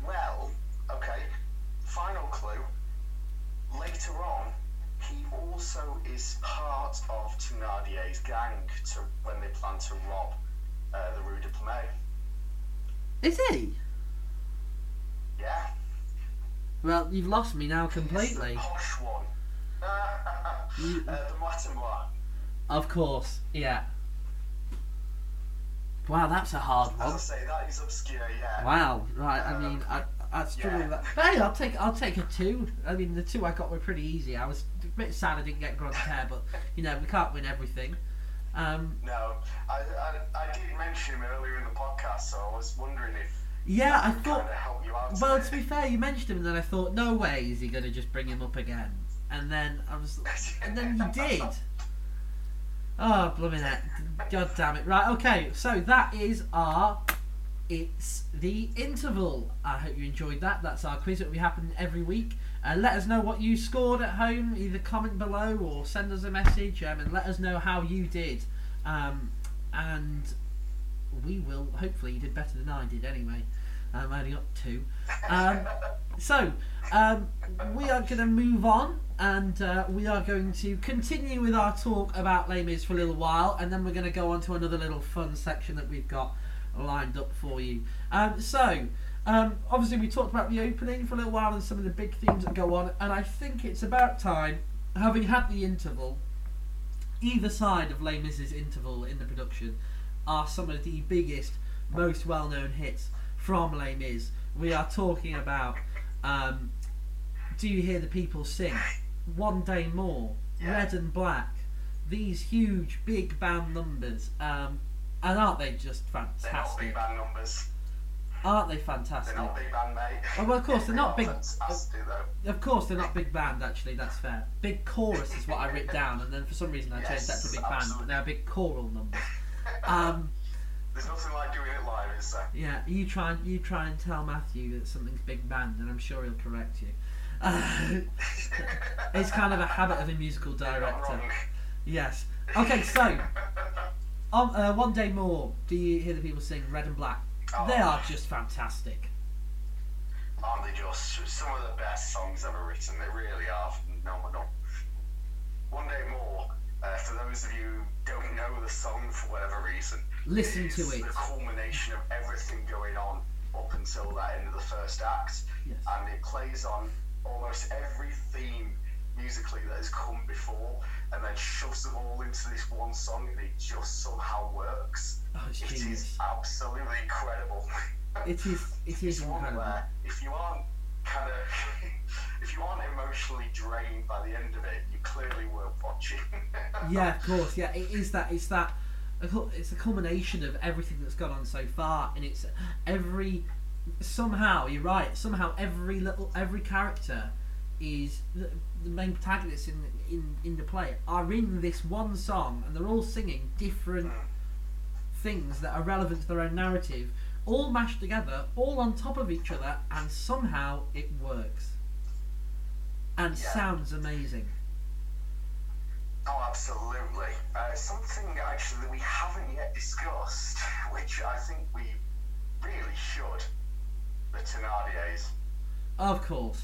Well, okay. Final clue. Later on, also is part of Thenardier's gang to when they plan to rob uh, the Rue de Plumet. Is he? Yeah. Well, you've lost me now It's the completely. posh one. You- uh, the Of course, yeah. Wow, that's a hard one. As I say, that is obscure, yeah. Wow, right. I mean, I I struggle Yeah. with that. Hey, I'll take I'll take a two. I mean, the two I got were pretty easy. I was bit sad I didn't get Grantaire, but you know we can't win everything. Um, No, I, I, I did mention him earlier in the podcast, so I was wondering if yeah, I thought. help you out. Well, to be fair, you mentioned him, and then I thought, no way is he going to just bring him up again. And then I was, and then he did. Oh, blooming it! God damn it! Right, okay. So that is our. It's the interval. I hope you enjoyed that. That's our quiz that we happen every week. Uh, let us know what you scored at home. Either comment below or send us a message, um, and let us know how you did. Um, and we will. Hopefully, you did better than I did. Anyway, um, I only got two. Um, so, um, we are going to move on and uh, we are going to continue with our talk about Les Mis for a little while and then we're going to go on to another little fun section that we've got lined up for you. Um, so, um, obviously, we talked about the opening for a little while and some of the big themes that go on, and I think it's about time, having had the interval, either side of Les Mis' interval in the production are some of the biggest, most well known hits from Les Mis. We are talking about um, Do You Hear the People Sing? One Day More. Red and Black. These huge, big band numbers. Um, and aren't they just They're not fantastic? big band numbers. Aren't they They're fantastic? not big band, mate. Oh, well, of course, they're not big- are Fantastic, though. Of course, they're not big band. Actually, that's fair. Big chorus is what I wrote down, and then for some reason I changed that to Yes, big band. But absolutely. they're big choral numbers. Um, There's nothing like doing it live, is there? yeah, you try and you try and tell Matthew that something's big band, and I'm sure he'll correct you. Uh, it's kind of a habit of a musical director. Yes. Okay, so on uh, one day more, do you hear the people sing Red and Black? Oh. They are just fantastic. Aren't they just some of the best songs ever written? They really are phenomenal. One Day More, uh, for those of you who don't know the song for whatever reason, Listen to it. the culmination of everything going on up until that end of the first act. Yes. And it plays on almost every theme musically that has come before and then shoves them all into this one song and it just somehow works. Oh, it's It is genius. absolutely incredible. It is. It is one incredible. where if you aren't kind of if you aren't emotionally drained by the end of it, you clearly weren't watching. yeah, of course. Yeah, it is that. It's that. a It's a culmination of everything that's gone on so far, and it's every. Somehow, you're right. Somehow, every little, every character is the, the main protagonists in, in in the play are in this one song, and they're all singing different things that are relevant to their own narrative, all mashed together, all on top of each other, and somehow it works. And Yeah. sounds amazing. Oh, absolutely. Uh, something actually that we haven't yet discussed, which I think we really should. The Thenardiers. Of course.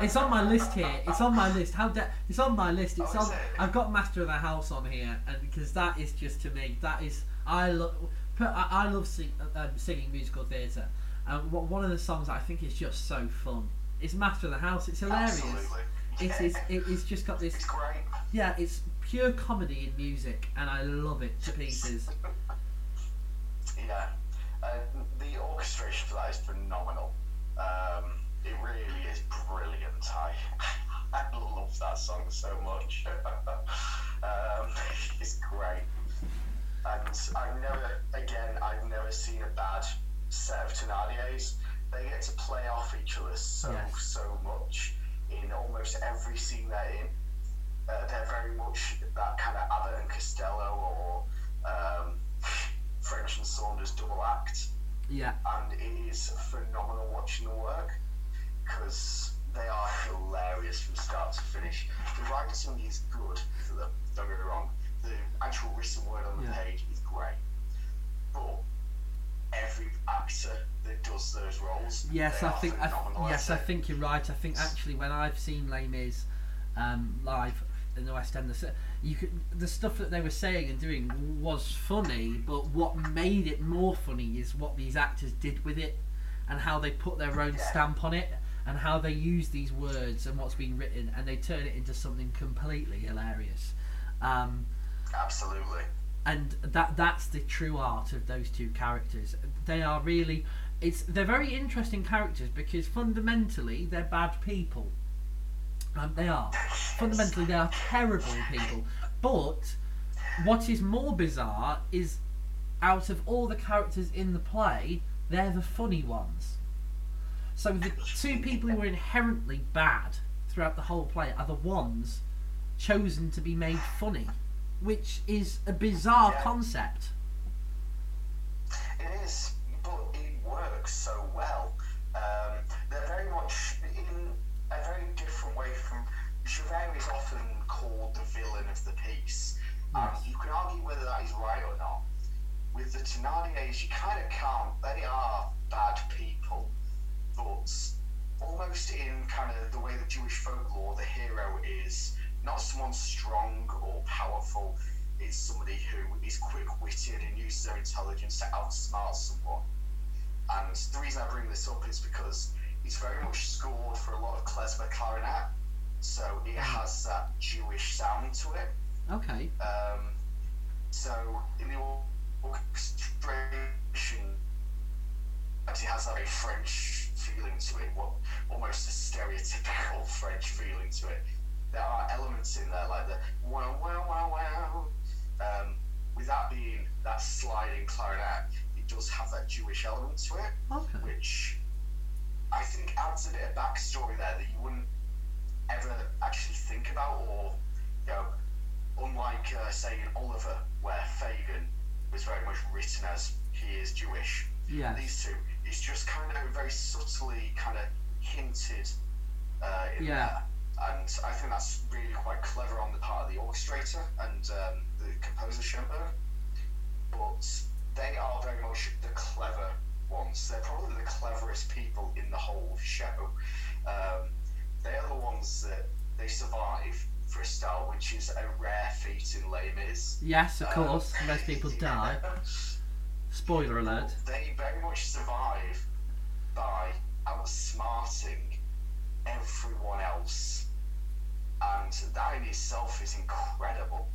It's on my list here. It's on my list. How da- It's on my list. It's Oh, on. I've got Master of the House on here, and because that is just to me, that is I love. I, I love sing, um, singing musical theatre, and one one of the songs I think is just so fun. It's Master of the House. It's hilarious. Absolutely. It is. It, it's just got this. It's great. Yeah, it's pure comedy in music, and I love it to pieces. Yeah. Uh, the orchestration for that is phenomenal. Um, it really is brilliant. I, I love that song so much. um, it's great. And I've never, again, I've never seen a bad set of Thenardiers. They get to play off each other so, Yes. so much in almost every scene they're in. Uh, they're very much that kind of Abbott and Costello or um, French and Saunders double act Yeah. and it is phenomenal watching them work because they are hilarious from start to finish. The writing is good don't get me wrong. The actual written word on the Yeah. page is great. But every actor that does those roles, Yes, I think. I, yes, I think you're right. I think actually when I've seen Les Mis um, live in the West End, the, you could the stuff that they were saying and doing was funny, but what made it more funny is what these actors did with it. and how they put their own Yeah. stamp on it and how they use these words and what's been written and they turn it into something completely hilarious. Um, Absolutely. and that that's the true art of those two characters. They are really it's they're very interesting characters because fundamentally they're bad people. Um, they are fundamentally they are terrible people. But what is more bizarre is out of all the characters in the play, they're the funny ones. So the two people who are inherently bad throughout the whole play are the ones chosen to be made funny, which is a bizarre Yeah. concept. It is, but it works so well. Um, they're very much in a very different way from. Javert is often called the villain of the piece. And Yes. you can argue whether that is right or not. With the Thénardiers, you kind of can't. They are bad people, but almost in kind of the way the Jewish folklore, the hero is not someone strong or powerful. It's somebody who is quick-witted and uses their intelligence to outsmart someone. And the reason I bring this up is because it's very much scored for a lot of klezmer clarinet, so it has that Jewish sound to it. Okay. Um, so in the orchestration, actually has that very French feeling to it, what almost a stereotypical French feeling to it. There are elements in there like the wow wow wow wow. Um, with that being that sliding clarinet, it does have that Jewish element to it, Okay. which I think adds a bit of backstory there that you wouldn't ever actually think about, or you know, unlike uh, say in Oliver, where Fagin was very much written as he is Jewish. Yes. These two, it's just kind of very subtly kind of hinted uh, in Yeah. there. And I think that's really quite clever on the part of the orchestrator and um, the composer Schoenberg. But they are very much the clever ones. They're probably the cleverest people in the whole show. Um, they are the ones that they survive for a start, which is a rare feat in Les Mis. Yes, of Um, course. Most people die. Spoiler alert. They very much survive by outsmarting everyone else. And that in itself is incredible.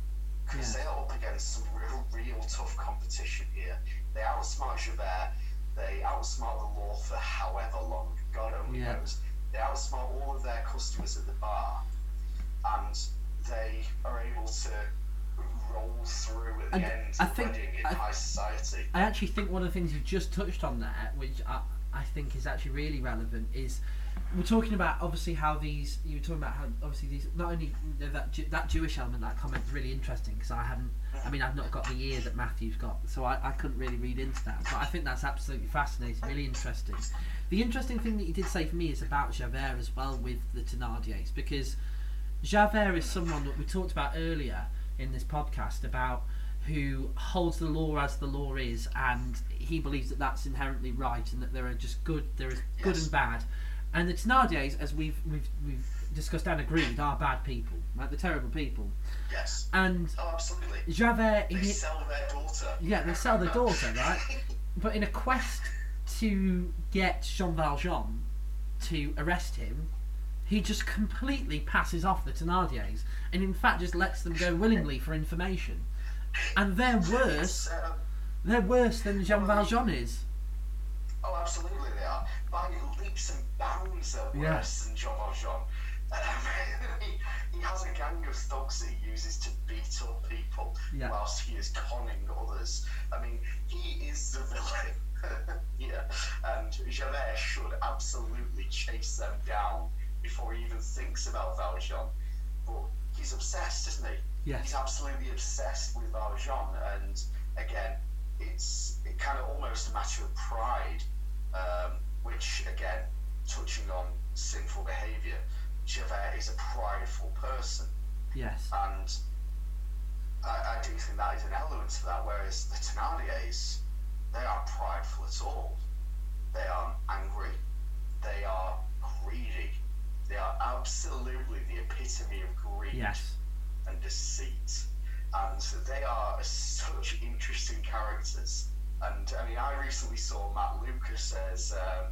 Because Yeah. they are up against some real, real tough competition here. They outsmart Javert, they outsmart the law for however long, God only Yeah. knows. They outsmart all of their customers at the bar. And they are able to roll through at the And end I think- in I- high society. I actually think one of the things you just touched on there, which I, I think is actually really relevant, is we're talking about obviously how these you were talking about how obviously these not only that that Jewish element that comment is really interesting because I haven't I mean I've not got the ear that Matthew's got so I, I couldn't really read into that but I think that's absolutely fascinating really interesting the interesting thing that you did say for me is about Javert as well with the Thénardiers because Javert is someone that we talked about earlier in this podcast about who holds the law as the law is, and he believes that that's inherently right, and that there are just good, there is good Yes. and bad, and the Thénardiers, as we've we've we've discussed and agreed, are bad people, right? They're terrible people, Yes. and Oh, absolutely. Javert, They sell their daughter. yeah, they sell their daughter, right? But in a quest to get Jean Valjean to arrest him, he just completely passes off the Thénardiers, and in fact just lets them go willingly for information. And they're worse. Um, They're worse than Jean Valjean is. oh, absolutely they are. By leaps and bounds, they're worse than Jean Valjean. Um, he, he has a gang of thugs that he uses to beat up people Yeah. whilst he is conning others. I mean, he is the villain. yeah. And Javert should absolutely chase them down before he even thinks about Valjean. But he's obsessed, isn't he? Yes. He's absolutely obsessed with Valjean, and again, it's it kind of almost a matter of pride, um, which again, touching on sinful behaviour, Javert is a prideful person, Yes. and I, I do think that is an element to that. Whereas the Thénardiers, they aren't prideful at all. They aren't angry. They are greedy. They are absolutely the epitome of greed Yes. and deceit. And they are such interesting characters. And I mean, I recently saw Matt Lucas as um,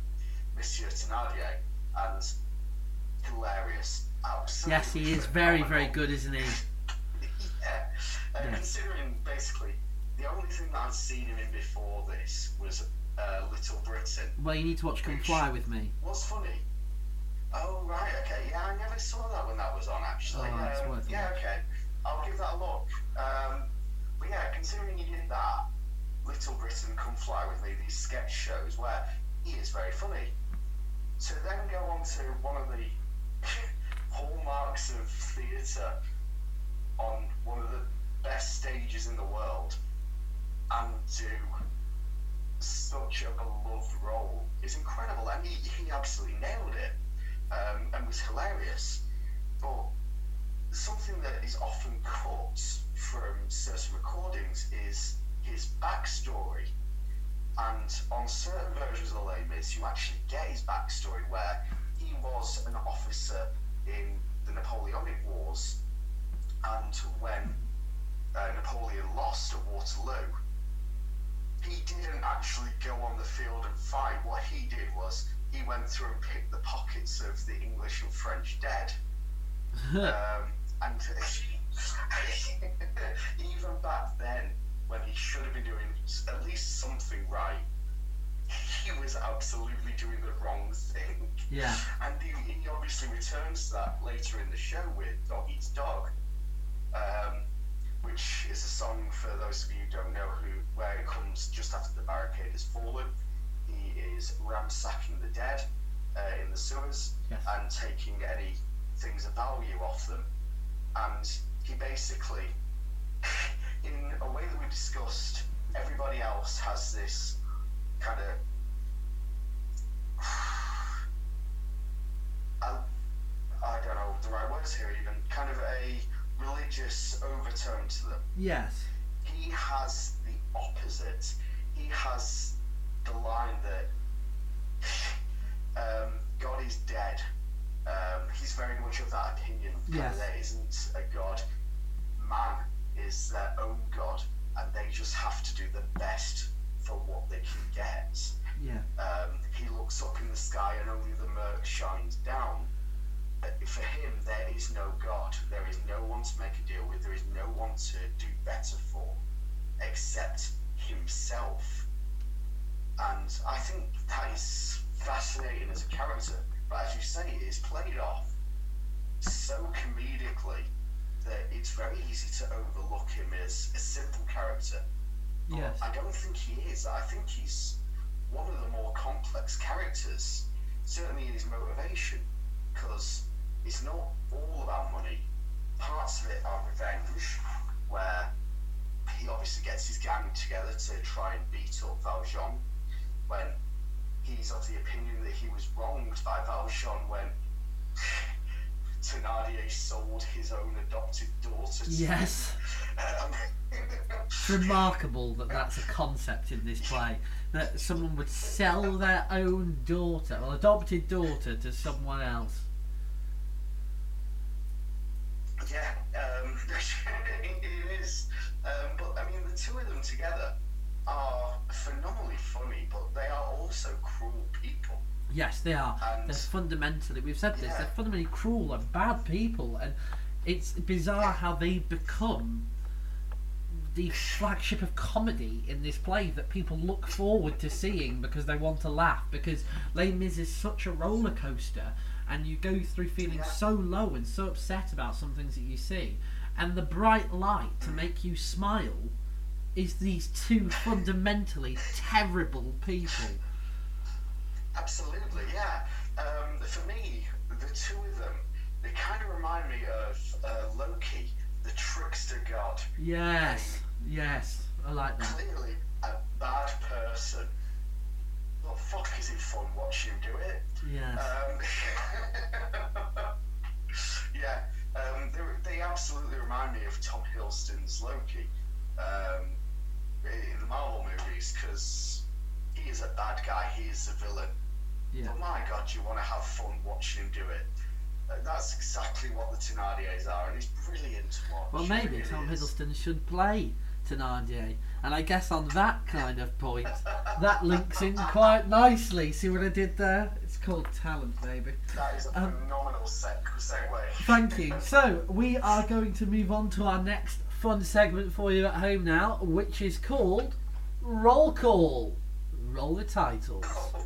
Monsieur Thenardier, and hilarious. Absolutely Yes, he is very, very good, isn't he? yeah. Uh, Yeah. Considering basically the only thing that I'd seen him in before this was uh, Little Britain. Well, you need to watch Come Fly with Me. What's funny? Oh right, okay, yeah, I never saw that when that was on actually. Oh, it's Um, worth yeah, watch. okay, I'll give that a look. Um, but yeah, considering you did that, Little Britain, Come Fly with Me, these sketch shows where he is very funny. To then go on to one of the hallmarks of theatre on one of the best stages in the world and do such a beloved role is incredible. And he, he absolutely nailed it um, and was hilarious. But something that is often cut from certain recordings is his backstory. And on certain versions of Les Mis, you actually get his backstory where he was an officer in the Napoleonic Wars, and when uh, Napoleon lost at Waterloo, he didn't actually go on the field and fight. What he did was he went through and picked the pockets of the English and French dead. Um, and even back then, when he should have been doing at least something right, he was absolutely doing the wrong thing. yeah. And he, he obviously returns to that later in the show with Dog Eats Dog, um, which is a song for those of you who don't know who where it comes just after the barricade has fallen. He is ransacking the dead uh, in the sewers Yes. and taking any things of value off them. And he basically, in a way that we discussed, everybody else has this kind of I, I don't know the right words here even kind of a religious overtone to them Yes. he has the opposite he has the line that um, God is dead um, he's very much of that opinion Yes. there isn't a God man is their own God and they just have to do the best for what they can get Yeah. um, he looks up in the sky and only the murk shines down. For him, there is no God. There is no one to make a deal with. There is no one to do better for, except himself. And I think that is fascinating as a character. But as you say, it is played off so comedically that it's very easy to overlook him as a simple character. But Yes. I don't think he is. I think he's one of the more complex characters, certainly in his motivation, because it's not all about money. Parts of it are revenge, where he obviously gets his gang together to try and beat up Valjean when he's of the opinion that he was wronged by Valjean when Thenardier sold his own adopted daughter to Yes. um, It's remarkable that that's a concept in this play. That someone would sell their own daughter, or adopted daughter, to someone else. Yeah, um, it is. Um, but I mean, the two of them together are phenomenally funny, but they are also cruel people. Yes, they are. And- They're fundamentally, we've said this, Yeah. they're fundamentally cruel and bad people, and it's bizarre how they become the flagship of comedy in this play that people look forward to seeing because they want to laugh. Because Les Mis is such a roller coaster, and you go through feeling Yeah. so low and so upset about some things that you see, and the bright light to make you smile is these two fundamentally terrible people. Absolutely, yeah. Um, for me, the two of them, they kind of remind me of uh, Loki, the trickster god. Yes, yes, I like that. Clearly a bad person. But fuck, is it fun watching him do it? Yes. Um, yeah, um, they, they absolutely remind me of Tom Hiddleston's Loki um, in the Marvel movies because he is a bad guy, he is a villain. Yeah. But my God, you want to have fun watching him do it. Uh, that's exactly what the Thenardiers are, and it's brilliant to watch. Well, maybe really Tom is. Hiddleston should play Thenardier, and I guess on that kind of point, that links in quite nicely. See what I did there? It's called talent, baby. That is a Um, phenomenal seg- segue. Thank you. So we are going to move on to our next fun segment for you at home now, which is called Roll Call. Roll the titles. Oh,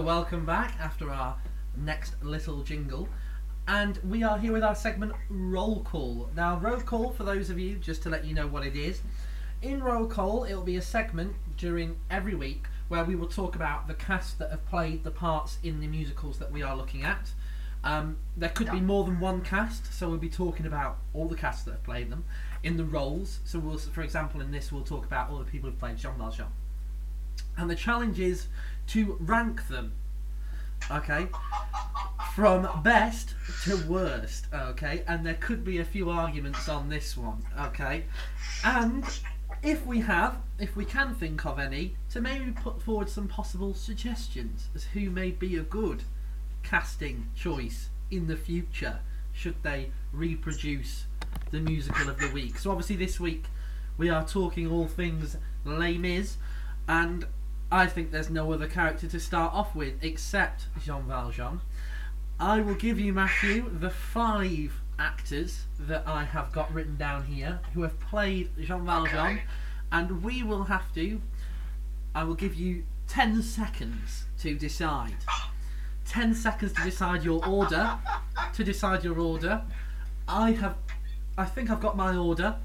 So welcome back after our next little jingle. And we are here with our segment Roll Call. Now, Roll Call, for those of you, just to let you know what it is, in Roll Call, it'll be a segment during every week where we will talk about the cast that have played the parts in the musicals that we are looking at. Um, there could be more than one cast, so we'll be talking about all the casts that have played them in the roles. So, we'll, for example, in this, we'll talk about all the people who've played Jean Valjean. And the challenge is to rank them. Okay? From best to worst, okay? And there could be a few arguments on this one, okay? And if we have, if we can think of any, to maybe put forward some possible suggestions as who may be a good casting choice in the future should they reproduce the musical of the week. So obviously this week we are talking all things Les Mis and I think there's no other character to start off with except Jean Valjean. I will give you, Matthew, the five actors that I have got written down here who have played Jean Valjean, Okay. and we will have to. I will give you 10 seconds to decide. 10 seconds to decide your order. To decide your order. I have. I think I've got my order,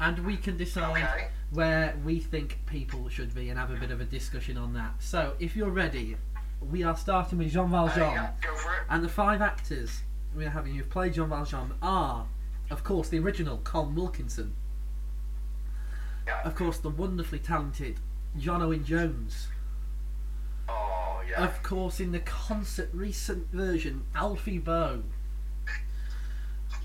and we can decide Okay. Where we think people should be and have a bit of a discussion on that. So, if you're ready, we are starting with Jean Uh, Valjean. yeah, go for it. And the five actors we are having who've played Jean Valjean are, of course, the original Colm Wilkinson. Yeah. Of course, the wonderfully talented John Owen Jones. Oh, yeah. Of course, in the concert recent version, Alfie Boe.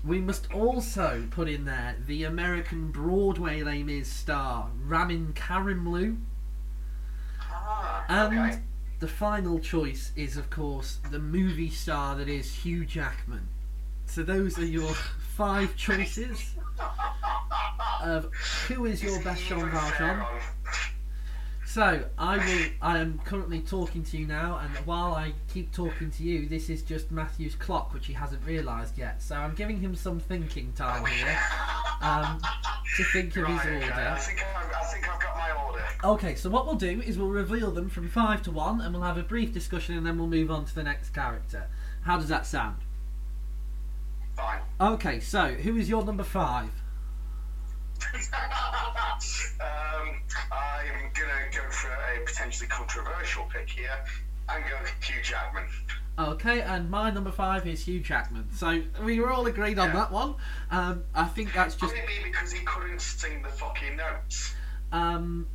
We must also put in there the American Broadway Les Mis star Ramin Karimloo. ah, And okay. the final choice is, of course, the movie star that is Hugh Jackman. So those are your five choices of who is your best Jean Valjean. So I will. I am currently talking to you now, and while I keep talking to you, this is just Matthew's clock, which he hasn't realised yet. So I'm giving him some thinking time here um, to think of his Right, okay. I order. think I think I've got my order. Okay, so what we'll do is we'll reveal them from five to one, and we'll have a brief discussion, and then we'll move on to the next character. How does that sound? Fine. Okay, so who is your number five? Um, I'm gonna go for a potentially controversial pick here and go Hugh Jackman. Okay, and my number five is Hugh Jackman. So we were all agreed on Yeah. that one. Um, I think that's just Could it be because he couldn't sing the fucking notes? um,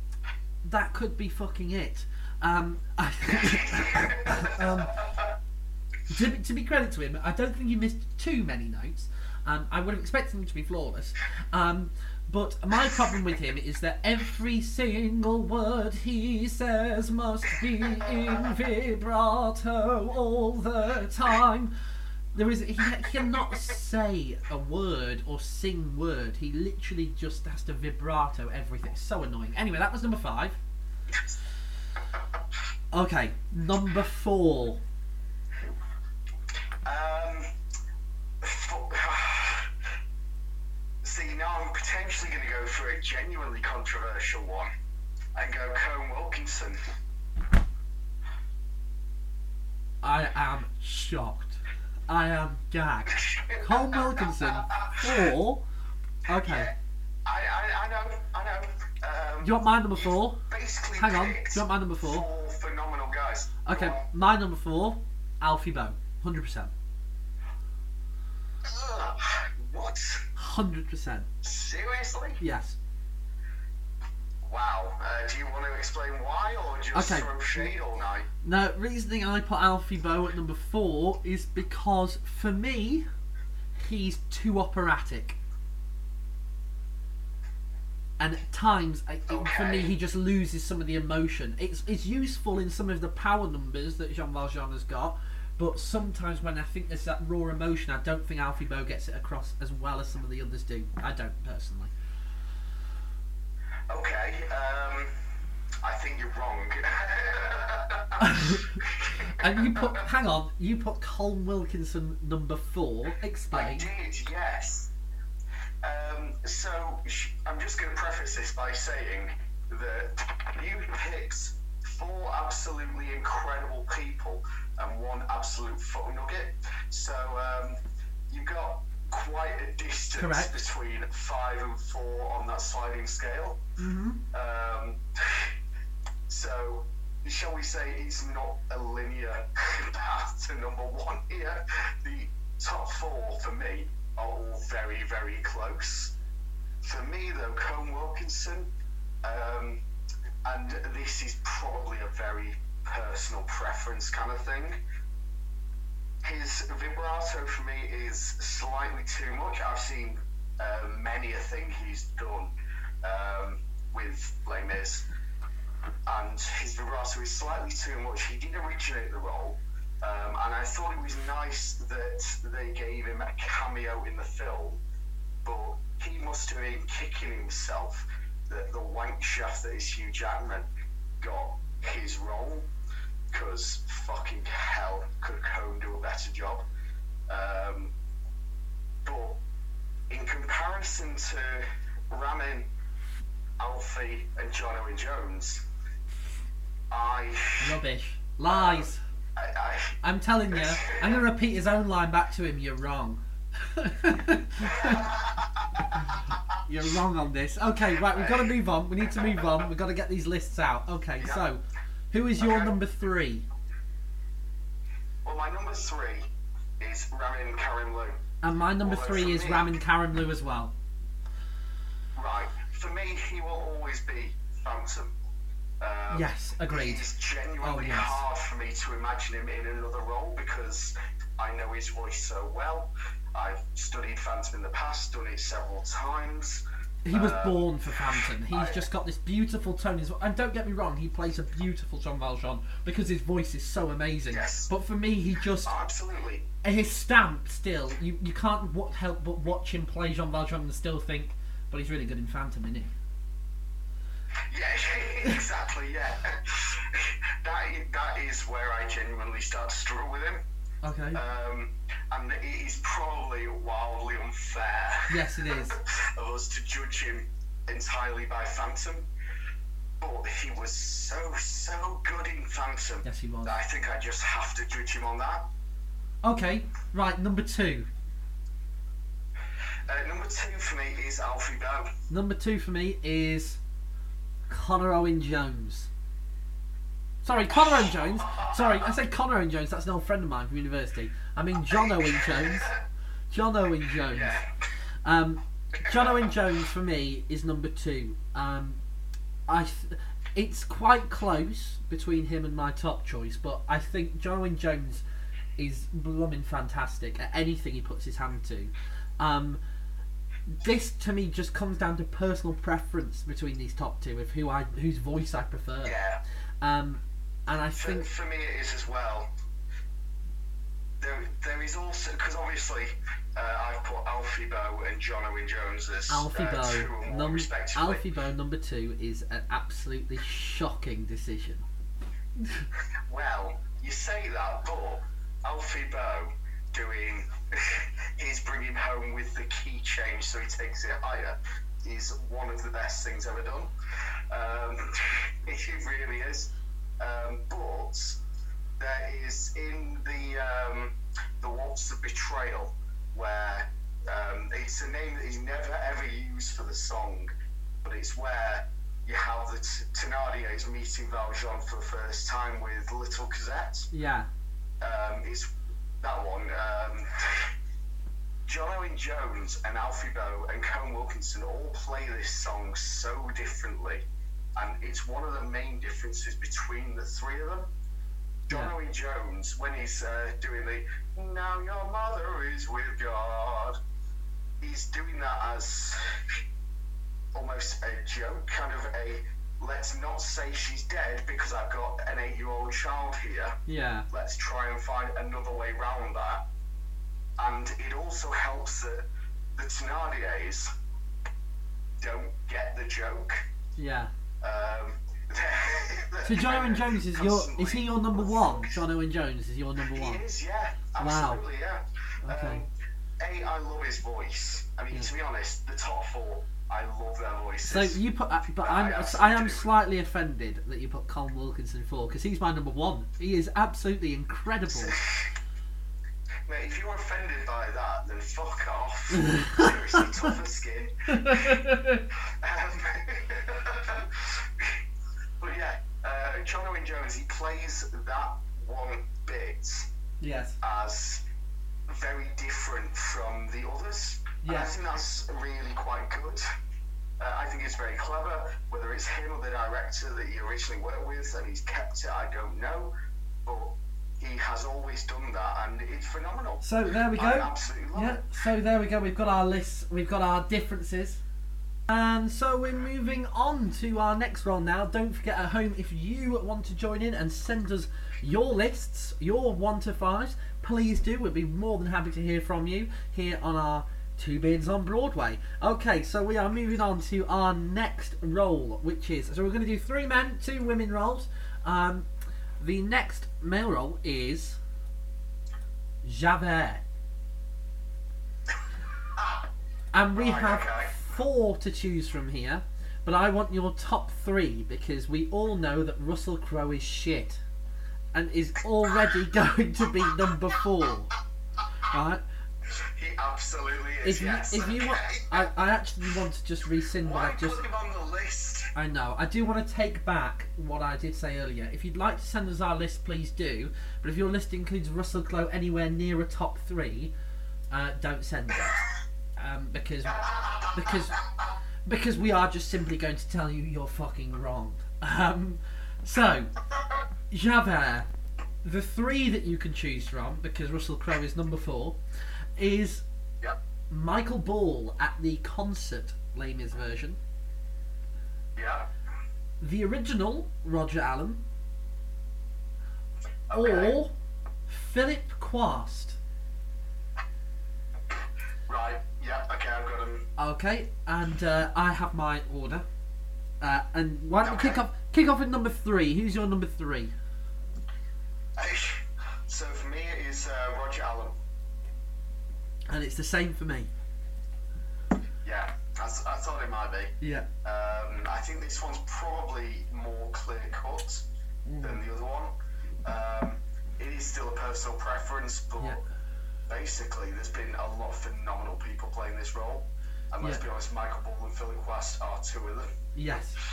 that could be fucking it. Um, I, um, to, be- to be credit to him, I don't think he missed too many notes. Um, I would have expected him to be flawless. Um, but my problem with him is that every single word he says must be in vibrato all the time. There is he, cannot say a word or sing word. He literally just has to vibrato everything. It's so annoying. Anyway, that was number five. Okay, number four. Um, fu- see, now I'm potentially going to go for a genuinely controversial one and go Colm Wilkinson. I am shocked. I am gagged. Colm Wilkinson, four. Okay. I, I, I know, I know. Um, Do you want my number four? basically Hang on. Do you want my number four? Four phenomenal guys. Okay, Go my number four, Alfie Boe. 100%. Ugh, what? 100%. Seriously? Yes. Wow. Uh, do you want to explain why, or just Okay. throw shade all night? No, reasoning I put Alfie Boe at number four is because for me, he's too operatic. And at times, I, for me, he just loses some of the emotion. It's it's useful in some of the power numbers that Jean Valjean has got, but sometimes when I think there's that raw emotion, I don't think Alfie Boe gets it across as well as some of the others do. I don't personally. Okay. Um, I think you're wrong. And you put, hang on, you put Colm Wilkinson number four. Explain. I did, yes. Um, so sh- I'm just going to preface this by saying that you picked four absolutely incredible people and one absolute fuck nugget. So um, you got quite a distance Correct. between five and four on that sliding scale. hmm Um, so, shall we say it's not a linear path to number one here? The top four for me are all very, very close. For me, though, Colm Wilkinson, um, and this is probably a very personal preference kind of thing. His vibrato for me is slightly too much. I've seen uh, many a thing he's done um, with Les Mis, and his vibrato is slightly too much. He didn't originate the role, um, and I thought it was nice that they gave him a cameo in the film, but he must have been kicking himself that the wank shaft that is Hugh Jackman got his role, because fucking hell, could Colm do a better job? Um, but in comparison to Ramin, Alfie, and John Owen Jones, I, Rubbish. Lies. I, I I'm telling you, I'm going to repeat his own line back to him. You're wrong. You're wrong on this. Okay, right, we've got to move on. We need to move on. We've got to get these lists out. Okay, so who is your Okay. number three? well, my number three is Ramin Karimloo. And my number Well, three is me- Ramin Karimloo as well. Right, for me, he will always be Phantom. Um, Yes, agreed. It's genuinely Oh, yes. hard for me to imagine him in another role because I know his voice so well. I've studied Phantom in the past, done it several times. He was Um, born for Phantom. He's I- just got this beautiful tone. And don't get me wrong, he plays a beautiful Jean Valjean because his voice is so amazing. Yes. But for me, he just Oh, absolutely. his stamp still. You you can't w- help but watch him play Jean Valjean and still think, but he's really good in Phantom, isn't he? Yeah, exactly. Yeah, that that is where I genuinely start to struggle with him, Okay. um, and it is probably wildly unfair. yes, it is. of us to judge him entirely by Phantom. But he was so, so good in Phantom Yes, he was. I think I just have to judge him on that. Okay, right. Number two. Uh, number two for me is Alfie Boe. Number two for me is Connor Owen Jones. Sorry, Connor Owen Jones. Sorry, I said Connor Owen Jones. That's an old friend of mine from university. I mean John Owen Jones. John Owen Jones. Um, John Owen Jones for me is number two. Um, I, th- it's quite close between him and my top choice, but I think John Owen Jones is blooming fantastic at anything he puts his hand to. Um, this to me just comes down to personal preference between these top two of who I whose voice I prefer. Yeah. Um, and I For, think for me, it is as well. There, there is also because obviously uh, I've put Alfie Boe and John Owen Jones as Alfie uh, Boe, two or more num- respectively. Alfie Boe number two is an absolutely shocking decision. Well, you say that, but Alfie Boe doing his bringing home with the key change so he takes it higher is one of the best things ever done. Um, it really is. Um, but there is in the um, the Waltz of Betrayal where um, it's a name that he's never ever used for the song, but it's where you have the t- Thénardiers meeting Valjean for the first time with Little Cosette. Yeah, Um, it's that one. Um, John Owen Jones and Alfie Boe and Colm Wilkinson all play this song so differently and it's one of the main differences between the three of them. John Yeah. Jones, when he's uh, doing the "Now your mother is with God," he's doing that as almost a joke, kind of a "Let's not say she's dead because I've got an eight-year-old child here." Yeah. let's try and find another way round that. And it also helps that the Thenardiers don't get the joke. Yeah. Um, So John Owen Jones is your is he your number one? John Owen Jones is your number one. He is, yeah. Wow. Absolutely, yeah. Okay. Um, a, I love his voice. I mean, Yeah. to be honest, the top four, I love their voices. So you put, uh, but I'm I I am do. slightly offended that you put Colm Wilkinson four because he's my number one. He is absolutely incredible. Mate, if you're offended by that, then fuck off. Seriously, tougher skin. Um, but yeah, uh, John Owen Jones, he plays that one bit yes. as very different from the others. And I think that's really quite good. Uh, I think it's very clever. Whether it's him or the director that he originally worked with and he's kept it, I don't know. But he has always done that and it's phenomenal. So there we go. Yeah. it. So there we go. We've got our lists. We've got our differences. And so we're moving on to our next role now. Don't forget at home if you want to join in and send us your lists, your one to fives, please do. We'd be more than happy to hear from you here on our Two Beards on Broadway. Okay, so we are moving on to our next role, which is so we're going to do three men, two women roles. Um, the next male role is Javert. And we Right, have okay. four to choose from here, but I want your top three because we all know that Russell Crowe is shit and is already going to be number four. Right? He absolutely is. If you yes. if you want. I, I actually want to just rescind Why I've just. put him on the list? I know. I do want to take back what I did say earlier. If you'd like to send us our list, please do. But if your list includes Russell Crowe anywhere near a top three, uh, don't send it. Um, because because because we are just simply going to tell you you're fucking wrong. Um, so Javert, the three that you can choose from, because Russell Crowe is number four, is Yep. Michael Ball at the concert Mis version. Yeah. the original Roger Allam Okay. or Philip Quast. Right. Yeah. Okay. I've got him. Okay, and uh, I have my order. Uh, and why don't we kick off? Kick off with number three. Who's your number three? So for me, it is uh, Roger Allam. And it's the same for me. Yeah. I, I thought it might be. Yeah. Um, I think this one's probably more clear cut Mm. than the other one. Um, it is still a personal preference, but Yeah. basically, there's been a lot of phenomenal people playing this role. And let's Yeah. be honest, Michael Ball and Philip Quast are two of them. Yes.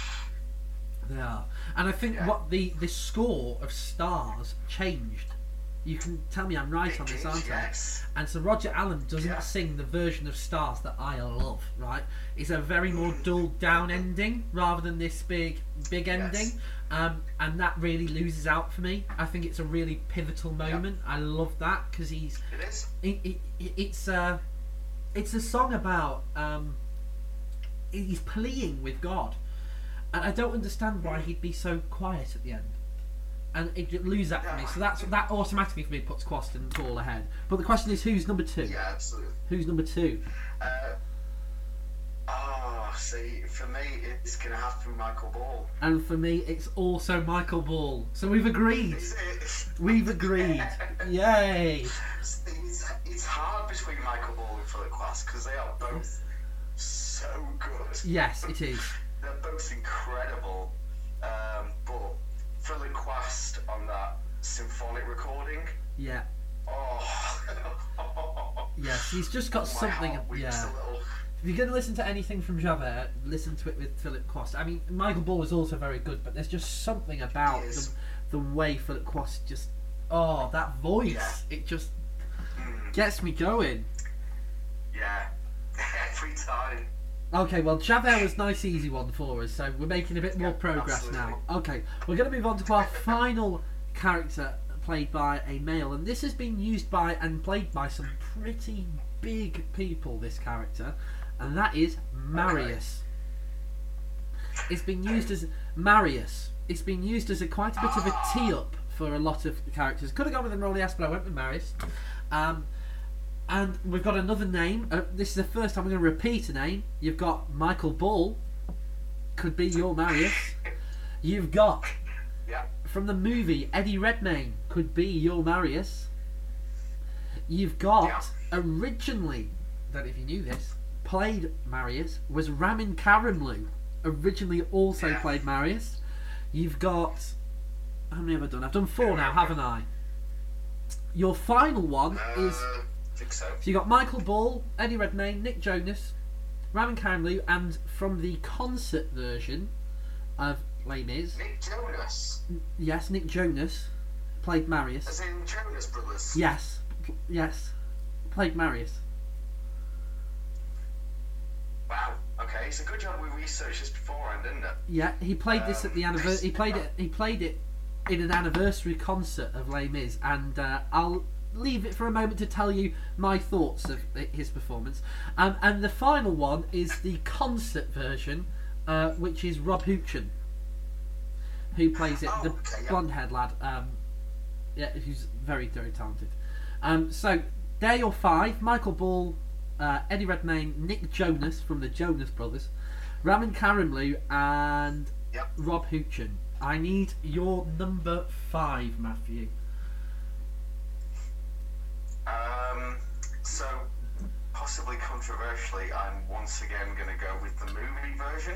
They are. And I think Yeah. what the the score of Stars changed. You can tell me I'm right on this, is, aren't I? And so Roger Allam doesn't Yeah. sing the version of Stars that I love, right? It's a very more dulled down ending rather than this big, big ending. Um, and that really loses out for me. I think it's a really pivotal moment. I love that because he's It is. it, it, it- it's a it's a song about um, he's pleading with God, and I don't understand why he'd be so quiet at the end, and it loses that for me. So that's that automatically for me puts Quast and Ball ahead. But the question is, who's number two? Yeah, absolutely. Who's number two? Uh, oh, see, for me, it's going to have to be Michael Ball. And for me, it's also Michael Ball. So we've agreed. We've agreed. Yay! It's, it's hard between Michael Ball and Philip Quast because they are both so good. Yes, it is. They're both incredible. Um, but Philip Quast on that symphonic recording, Yeah. oh, Yes, he's just got something. Yeah. If you're going to listen to anything from Javert, listen to it with Philip Quast. I mean, Michael Ball is also very good, but there's just something about the, the way Philip Quast just. Oh, that voice! Yeah. It just Mm, gets me going. yeah, every time. Okay, well, Javert was nice, easy one for us, so we're making a bit more Yeah, progress absolutely. now. Okay, we're going to move on to our final character played by a male, and this has been used by and played by some pretty big people. This character, and that is Marius. It's been used as Marius. It's been used as a quite a bit of a tee up for a lot of characters. Could have gone with Enjolras, but I went with Marius. Um, and we've got another name. Uh, this is the first time I'm going to repeat a name. You've got Michael Ball. Could be your Marius. You've got Yeah. from the movie Eddie Redmayne. Could be your Marius. You've got Yeah. originally, don't if you knew this, played Marius was Ramin Karimloo. Originally also Yeah. played Marius. You've got how many have I done? I've done four now, haven't I? Your final one Uh, is I think so. so you got Michael Ball, Eddie Redmayne, Nick Jonas, Ramin Karimloo, and from the concert version of Les Mis, Nick Jonas. yes, Nick Jonas played Marius. As in Jonas Brothers. Yes, yes, played Marius. Wow. Okay, it's a good job we researched this beforehand, isn't it? Yeah, he played this at the Um, anniversary. He played it. He played it in an anniversary concert of Les Mis, and uh, I'll leave it for a moment to tell you my thoughts of his performance. Um, and the final one is the concert version, uh, which is Rob Houchen, who plays it, Oh, the okay, yeah. blonde-haired lad. Um, yeah, who's very, very talented. Um, so there your five: Michael Ball, uh, Eddie Redmayne, Nick Jonas from the Jonas Brothers, Ramin Karimloo, and Yep. Rob Houchen. I need your number five, Matthew. Um, so, possibly controversially, I'm once again going to go with the movie version.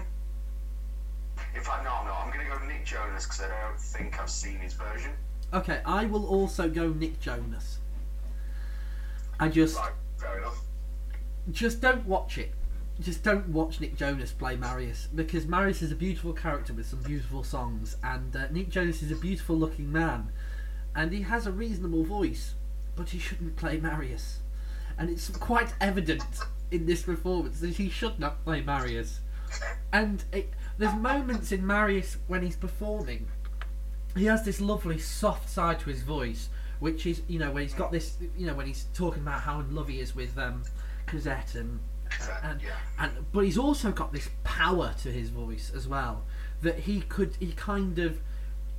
In fact, no, no, I'm going to go Nick Jonas because I don't think I've seen his version. Okay, I will also go Nick Jonas. I just Right, fair enough. just don't watch it. Just don't watch Nick Jonas play Marius because Marius is a beautiful character with some beautiful songs, and uh, Nick Jonas is a beautiful looking man, and he has a reasonable voice, but he shouldn't play Marius, and it's quite evident in this performance that he should not play Marius. And it, there's moments in Marius when he's performing, he has this lovely soft side to his voice, which is you know when he's got this you know when he's talking about how in love he is with um, Cosette and and, yeah. and but he's also got this power to his voice as well that he could he kind of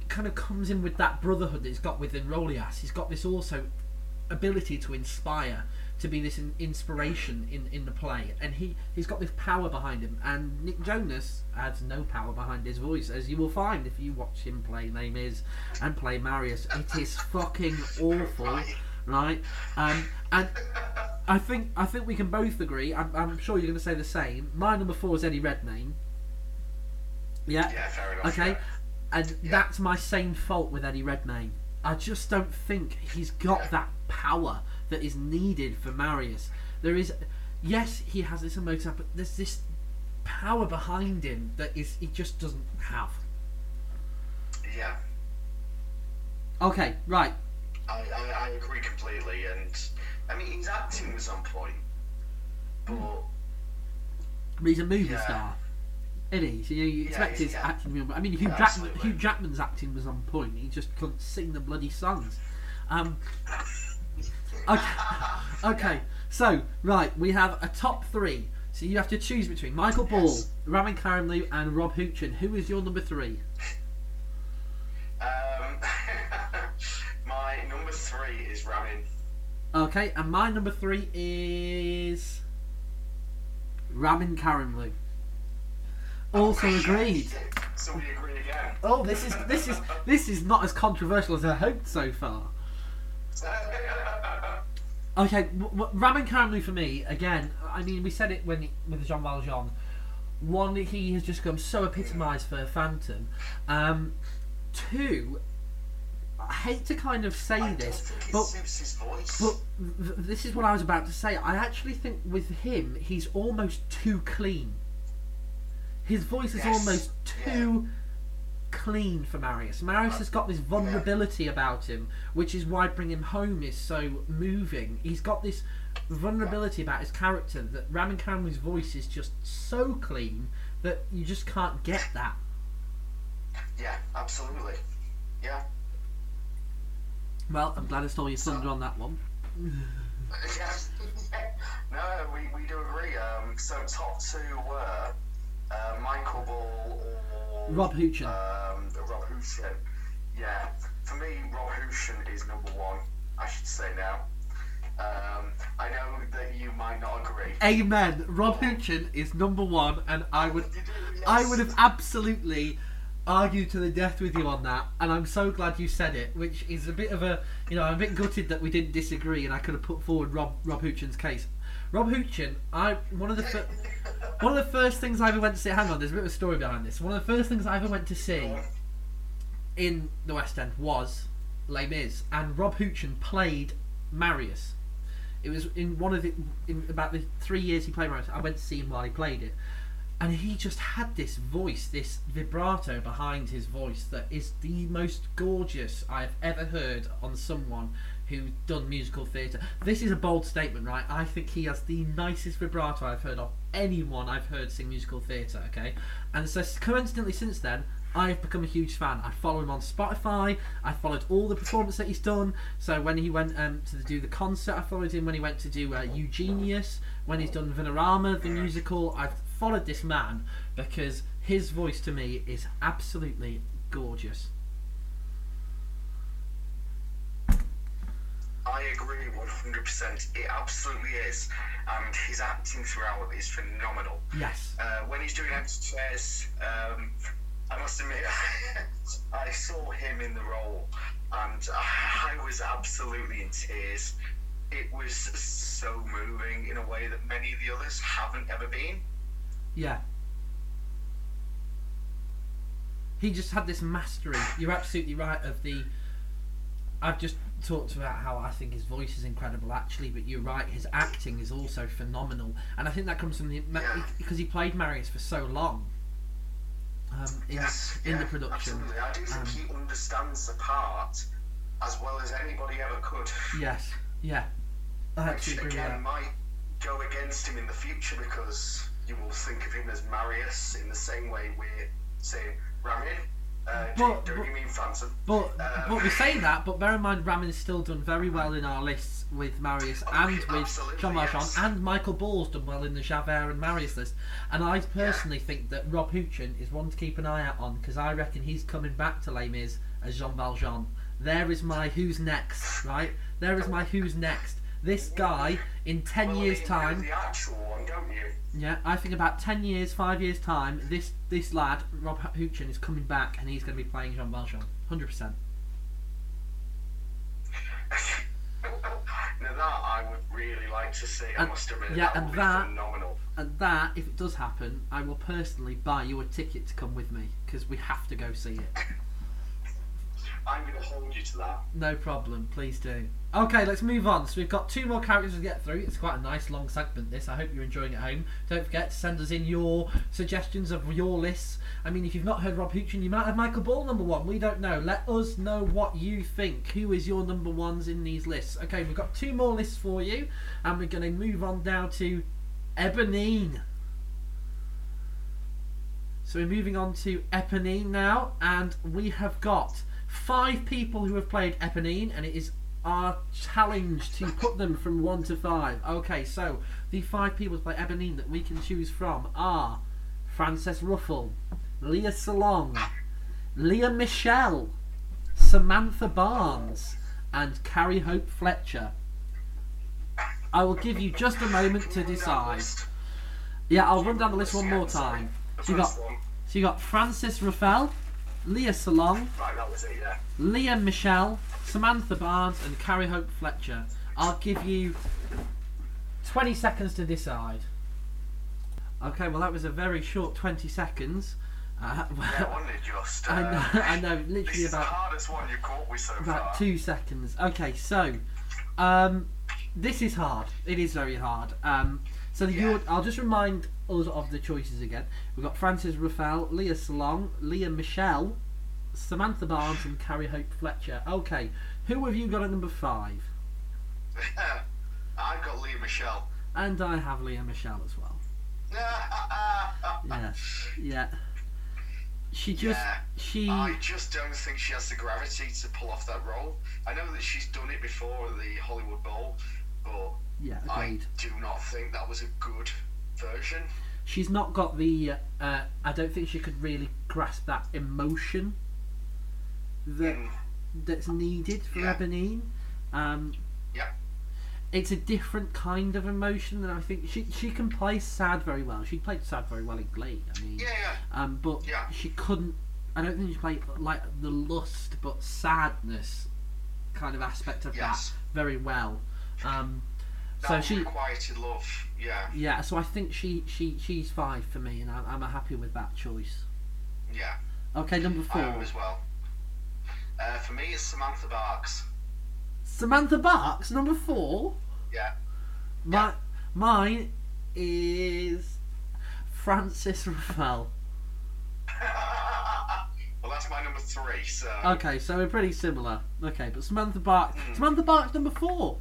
kind of comes in with that brotherhood that he's got with Enjolras. He's got this also ability to inspire, to be this in, inspiration in, in the play, and he he's got this power behind him. And Nick Jonas has no power behind his voice, as you will find if you watch him play Name Is and play Marius. It is fucking awful, Right. Um, and I think I think we can both agree. I'm, I'm sure you're going to say the same. My number four is Eddie Redmayne. Yeah. Yeah, fair enough. Okay. yeah. And that's my same fault with Eddie Redmayne. I just don't think he's got that power that is needed for Marius. There is, yes, he has this emotion, but there's this power behind him that is he just doesn't have. Yeah, Okay, right. I, I, I agree completely. And I mean, his acting was on point, but He's a movie Yeah. star. It is. You, know, you expect his yeah. acting to be on. I mean, Hugh, Jackman. Hugh Jackman's acting was on point. He just couldn't sing the bloody songs. Um, okay. okay. So right, we have a top three. So you have to choose between Michael Ball, Yes. Ramin Karimloo, and Rob Houchen. Who is your number three? um, my number three is Ramin. Okay, and my number three is Ramin Karimloo. Also agreed. Somebody agreed again. Oh, this is this is this is not as controversial as I hoped so far. Okay, w- w- Ramin Karimloo for me again. I mean, we said it when with Jean Valjean. One, he has just become so epitomised for Phantom. Um, two, I hate to kind of say I this, but but th- this is what I was about to say. I actually think with him, he's almost too clean. His voice is Yes, almost yeah. too clean for Marius. Marius has got this vulnerability about him, which is why Bring Him Home is so moving. He's got this vulnerability about his character that Ramin Karim's voice is just so clean that you just can't get that. Yeah, absolutely. Yeah. Well, I'm glad I stole your thunder on that one. Yes. no, we, we do agree. Um, so top two were uh, Michael Ball or Rob Houchen. Um, Rob. Yeah, for me, Rob Houchen is number one. I should say now. Um, I know that you might not agree. Amen. Rob Houchen is number one, and I would, do, I would have absolutely argued to the death with you on that, and I'm so glad you said it. Which is a bit of a, you know, I'm a bit gutted that we didn't disagree, and I could have put forward Rob Rob Houchen's case. Rob Houchen, I one of the fir- one of the first things I ever went to see. Hang on, there's a bit of a story behind this. One of the first things I ever went to see in the West End was Les Mis, and Rob Houchen played Marius. It was in one of the in about the three years he played Marius. I went to see him while he played it, and he just had this voice, this vibrato behind his voice that is the most gorgeous I've ever heard on someone who's done musical theatre. This is a bold statement, right? I think he has the nicest vibrato I've heard of anyone I've heard sing musical theatre. Okay, and so coincidentally, since then. I've become a huge fan. I follow him on Spotify. I followed all the performances that he's done. So when he went um, to do the concert, I followed him. When he went to do uh, Eugenius, when he's done Venerama, the musical, I've followed this man because his voice to me is absolutely gorgeous. I agree 100%. It absolutely is. And his acting throughout is phenomenal. Yes. Uh, when he's doing chairs, um, I must admit, I saw him in the role and I was absolutely in tears. It was so moving in a way that many of the others haven't ever been. Yeah. He just had this mastery. You're absolutely right. Of the, I've just talked about how I think his voice is incredible, actually. But you're right. His acting is also phenomenal, and I think that comes from the because he played Marius for so long. Um, in, Yes, in yeah, the production. Absolutely. I do think Um, he understands the part as well as anybody ever could. Yes. Yeah. I Which again that. might go against him in the future because you will think of him as Marius in the same way we're saying Ramin. Uh, But- but- you mean Phantom? But Um, but we say that, but bear in mind Ramin's still done very well in our lists with Marius and with Jean Valjean, yes. and Michael Ball's done well in the Javert and Marius list. And I personally think that Rob Houchen is one to keep an eye out on because I reckon he's coming back to Les Mis as Jean Valjean. There is my who's next, right? There is my who's next. This guy in ten Well, I years' time. The actual one, don't you? Yeah, I think about ten years, five years time, this this lad Rob Houchen is coming back and he's going to be playing Jean Valjean, hundred percent. now that I would really like to see. I must admit, yeah, that and would be that- phenomenal. And that, if it does happen, I will personally buy you a ticket to come with me because we have to go see it. I'm going to hold you to that. No problem, please do. Okay, let's move on. So we've got two more characters to get through. It's quite a nice long segment. This. I hope you're enjoying it at home. Don't forget to send us in your suggestions of your lists. I mean, if you've not heard Rob Houchen, you might have Michael Ball number one. We don't know. Let us know what you think. Who is your number ones in these lists? Okay, we've got two more lists for you, and we're going to move on now to Eponine. So we're moving on to Eponine now, and we have got five people who have played Eponine, and it is our challenge to put them from one to five. Okay, so the five people to play Eponine that we can choose from are Frances Ruffelle, Lea Salonga, Lea Michele, Samantha Barks, and Carrie Hope Fletcher. I will give you just a moment to decide. Yeah, I'll run down the list one more time. So you got so you got Frances Ruffelle, Lea Salonga, Right, that was it, yeah. Lea Michele, Samantha Barks, and Carrie Hope Fletcher. I'll give you 20 seconds to decide. Okay, well, that was a very short 20 seconds. Uh, Yeah, wasn't it just? I know, uh, I know, literally about hardest one you've caught so far. about two seconds. Okay, so um, this is hard. It is very hard. Um, so the Yeah. I'll just remind us of the choices again. We've got Frances Ruffelle, Lea Salonga, Lea Michele, Samantha Barks and Carrie Hope Fletcher. Okay, who have you got at number five? I've got Lea Michele. And I have Lea Michele as well. Yes, yeah. She just Yeah. she I just don't think she has the gravity to pull off that role. I know that she's done it before at the Hollywood Bowl, but yeah I do not think that was a good version. She's not got the. Uh, I don't think she could really grasp that emotion that Mm. that's needed for Yeah. Eponine. Um, Yeah. it's a different kind of emotion than I think she she can play sad very well. She played sad very well in Glee. I mean, Yeah, yeah. um, but Yeah. she couldn't. I don't think she played like the lust but sadness kind of aspect of Yes. that very well. Um, so she requited love. Yeah, yeah. So I think she she she's five for me, and I'm, I'm happy with that choice. yeah. Okay, number I four. am as well. Uh, for me, it's Samantha Barks. Samantha Barks, number four. Yeah. My, Mine is Frances Ruffelle. well, that's my number three. So Okay, so we're pretty similar. Okay, but Samantha Barks. Hmm. Samantha Barks, number four.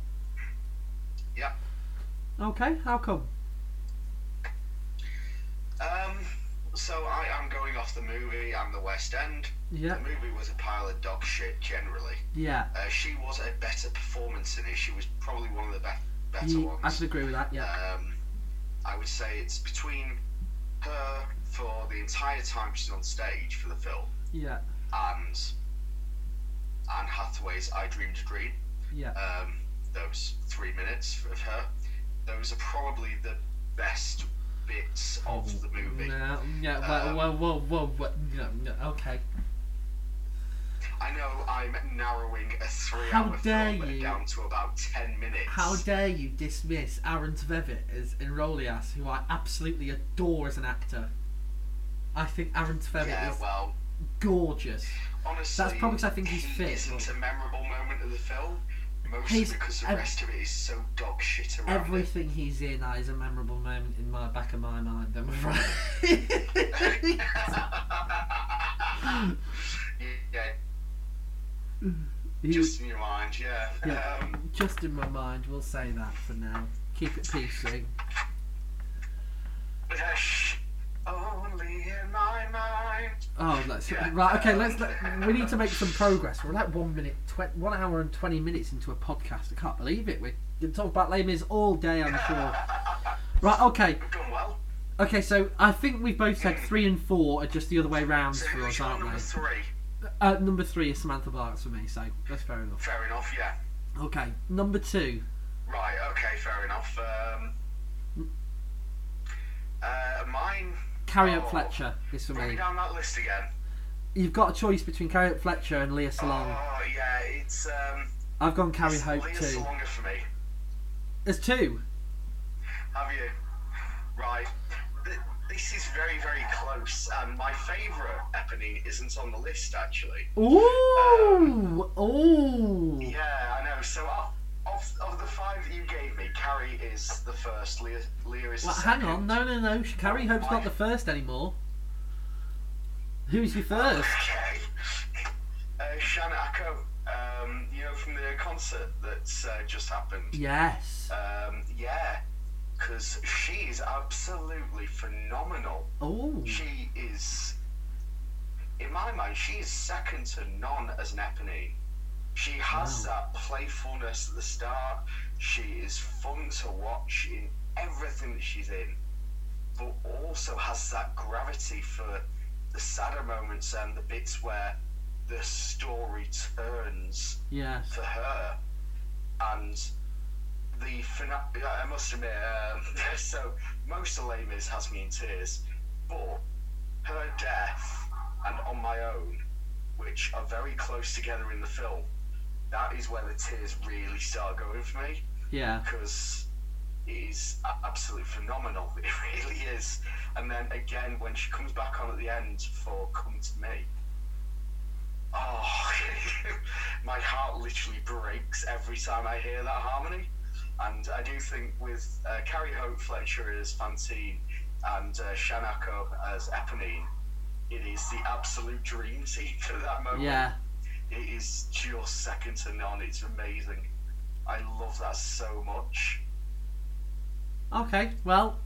Yeah. Okay, how come? Um. So I am going off the movie and the West End. Yeah, The movie was a pile of dog shit generally. yeah. Uh, she was a better performance in it. She was probably one of the be- better Ye- ones. I can agree with that. Yeah, Um, I would say it's between her for the entire time she's on stage for the film yeah, and Anne Hathaway's I Dreamed a Dream. yeah. Um, those three minutes of her, those are probably the best bits of the movie. No, yeah. Um, Well, whoa, whoa, whoa, whoa. No, no, okay. I know I'm narrowing a three How hour dare film you. down to about 10 minutes. How dare you dismiss Aaron Tveit as Enjolras, who I absolutely adore as an actor. I think Aaron Tveit Yeah, is well, gorgeous. honestly, That's probably because I think he's fit, isn't a memorable moment of the film, mostly He's- because the ev- rest of it is so dog shit around. Everything he's in is a memorable moment in my back of my mind. I'm afraid. yeah, just in your mind, yeah. Yeah. Um, just in my mind. We'll say that for now. Keep it PC. Only in my mind. Oh, let's Yeah. right. Okay, let's. Let, we need to make some progress. We're like one minute, tw- one hour and twenty minutes into a podcast. I can't believe it. We can talk about Les Mis all day. I'm sure. Right. Okay. We've done well. Okay. So I think we've both said three and four are just the other way round So for us, aren't we? number they? three? Uh, number three is Samantha Barks for me. So that's fair enough. Fair enough, yeah. Okay. Number two. Right, okay, fair enough. Um, uh, mine. Carrie Oh. Fletcher is for me down that list again. You've got a choice between Carrie Hope Fletcher and Lea Salonga. Oh, yeah, it's. Um, I've gone Carrie Hope Leah too. Salonga for me. There's two. Have you? Right. This is very, very close, and my favourite Eponine isn't on the list, actually. Ooh, ooh. Yeah, I know. So, uh, of, of the five that you gave me, Carrie is the first, Leah, Leah is the Well, hang second. on, no, no, no. Carrie Hope's not the first anymore. Who's your first? Okay. Uh, Shan Ako, um, you know, from the concert that's uh, just happened. Yes. Um, yeah, because she is absolutely phenomenal. Oh, She is, in my mind, she is second to none as an Eponine. She has that playfulness at the start. She is fun to watch in everything that she's in, but also has that gravity for the sadder moments and the bits where the story turns yes. for her. And the finale, I must admit, um, so most of Les Mis has me in tears, but her death and On My Own, which are very close together in the film, that is where the tears really start going for me Yeah. because it is absolutely phenomenal. It really is. And then again, when she comes back on at the end for "Come to Me," oh, my heart literally breaks every time I hear that harmony. And I do think with uh, Carrie Hope Fletcher as Fantine and uh, Shan Ako as Eponine, it is the absolute dream team for that moment. Yeah. It is just second to none. It's amazing. I love that so much. Okay, well,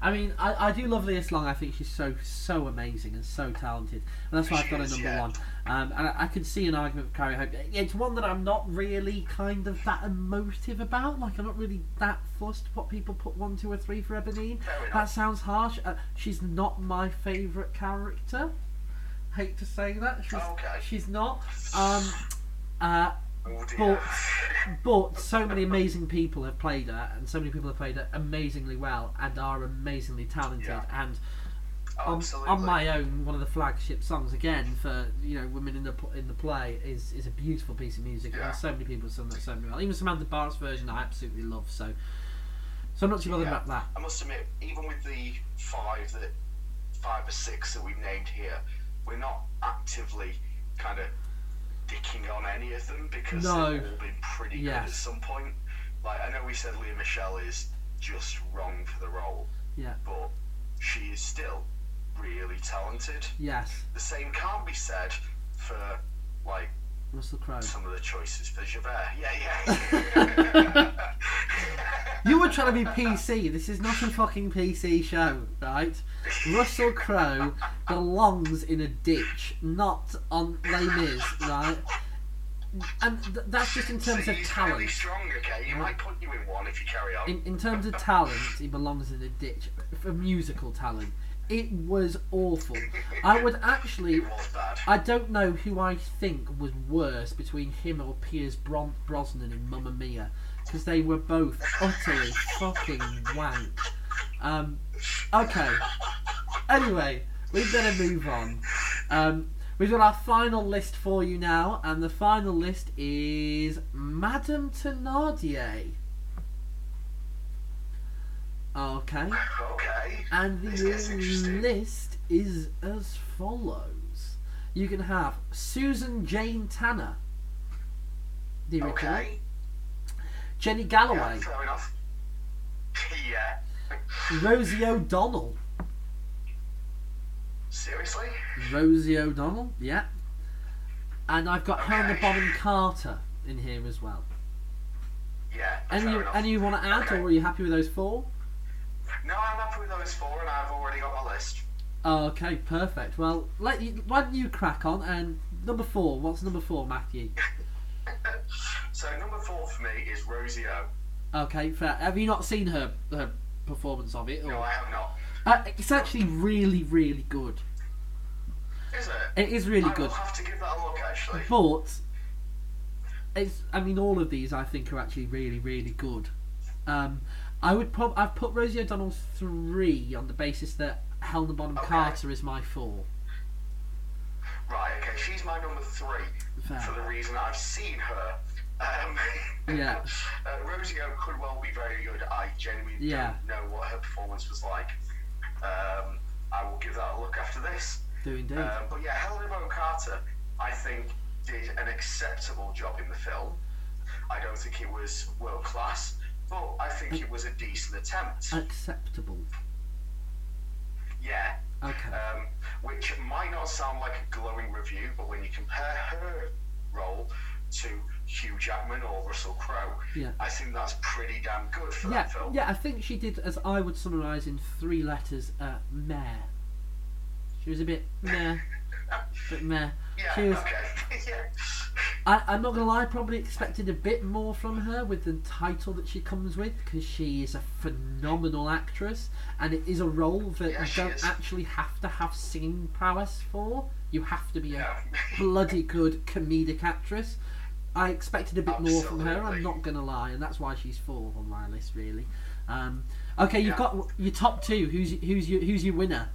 I mean, I, I do love Leah Long. I think she's so so amazing and so talented, and that's why I've got her is, number yeah. one. Um, and I, I can see an argument for Carrie Hope. It's one that I'm not really kind of that emotive about. Like I'm not really that fussed what people put one, two, or three for enough. That sounds harsh. Uh, she's not my favourite character. Hate to say that. She's, Okay. she's not. Um, uh, Oh but but so many amazing people have played her, and so many people have played her amazingly well and are amazingly talented. Yeah. And on, on my own, one of the flagship songs again for you know women in the in the play is is a beautiful piece of music, Yeah. and so many people have sung that so many well. Even Samantha Barks' version, I absolutely love. So, so I'm not too bothered Yeah. about that. I must admit, even with the five that five or six that we've named here, we're not actively kind of dicking on any of them because No. they've all been pretty good at some point. Like I know we said Lea Michele is just wrong for the role, Yeah. but she is still really talented. Yes, The same can't be said for like Russell Crowe. some of the choices for Javert. Yeah, yeah. You were trying to be PC. This is not a fucking PC show, right? Russell Crowe belongs in a ditch, not on Les Mis, right? And th- that's just in terms See, of he's talent. really strong. Okay, he might put you in one if you carry on. In, in terms of talent, he belongs in a ditch. For musical talent, it was awful. I would actually. it was bad. I don't know who I think was worse between him or Pierce Bron- Brosnan in Mamma Mia, because they were both utterly fucking wank. Um, okay. Anyway, we better move on. Um, we've got our final list for you now, and the final list is Madame Thenardier. Okay. Okay. And the list is as follows. You can have Susan Jane Tanner, the original. Okay. Jenny Yeah, Galloway, fair enough. yeah. Rosie O'Donnell. Seriously? Rosie O'Donnell, yeah. And I've got Helena Okay. Bonham Carter in here as well. Yeah. Any you, any you want to add, Okay. or are you happy with those four? No, I'm happy with those four, and I've already got my list. Okay, perfect. Well, let you, why don't you crack on? And number four, what's number four, Matthew? so number four for me is Rosie O. Okay, fair. Have you not seen her her performance of it? Or? No, I have not. Uh, it's actually really, really good. Is it? It is really good. I good, will have to give that a look, actually. but it's. I mean, all of these I think are actually really, really good. Um, I would prob I've put Rosie O'Donnell three on the basis that Helena Bonham Okay. Carter is my four. Right, okay, she's my number three Fair. for the reason I've seen her. Um, Yeah. uh, Rosie O could well be very good. I genuinely Yeah. don't know what her performance was like. Um, I will give that a look after this. Do indeed. Um, but yeah, Helena Bonham Carter, I think, did an acceptable job in the film. I don't think it was world class, but I think it was a decent attempt. Acceptable. Yeah, Okay. um, which might not sound like a glowing review, but when you compare her role to Hugh Jackman or Russell Crowe, Yeah. I think that's pretty damn good for Yeah, that film. yeah. I think she did, as I would summarise in three letters, uh, meh. She was a bit meh, bit meh. Yeah, She was okay. yeah. I, I'm not gonna lie, I probably expected a bit more from her with the title that she comes with because she is a phenomenal actress and it is a role that Yeah, you don't is. actually have to have singing prowess for. You have to be a bloody good comedic actress. I expected a bit more from her. I'm not gonna lie, and that's why she's fourth on my list, really. Um, okay, you've Yeah. got your top two. Who's who's your who's your winner?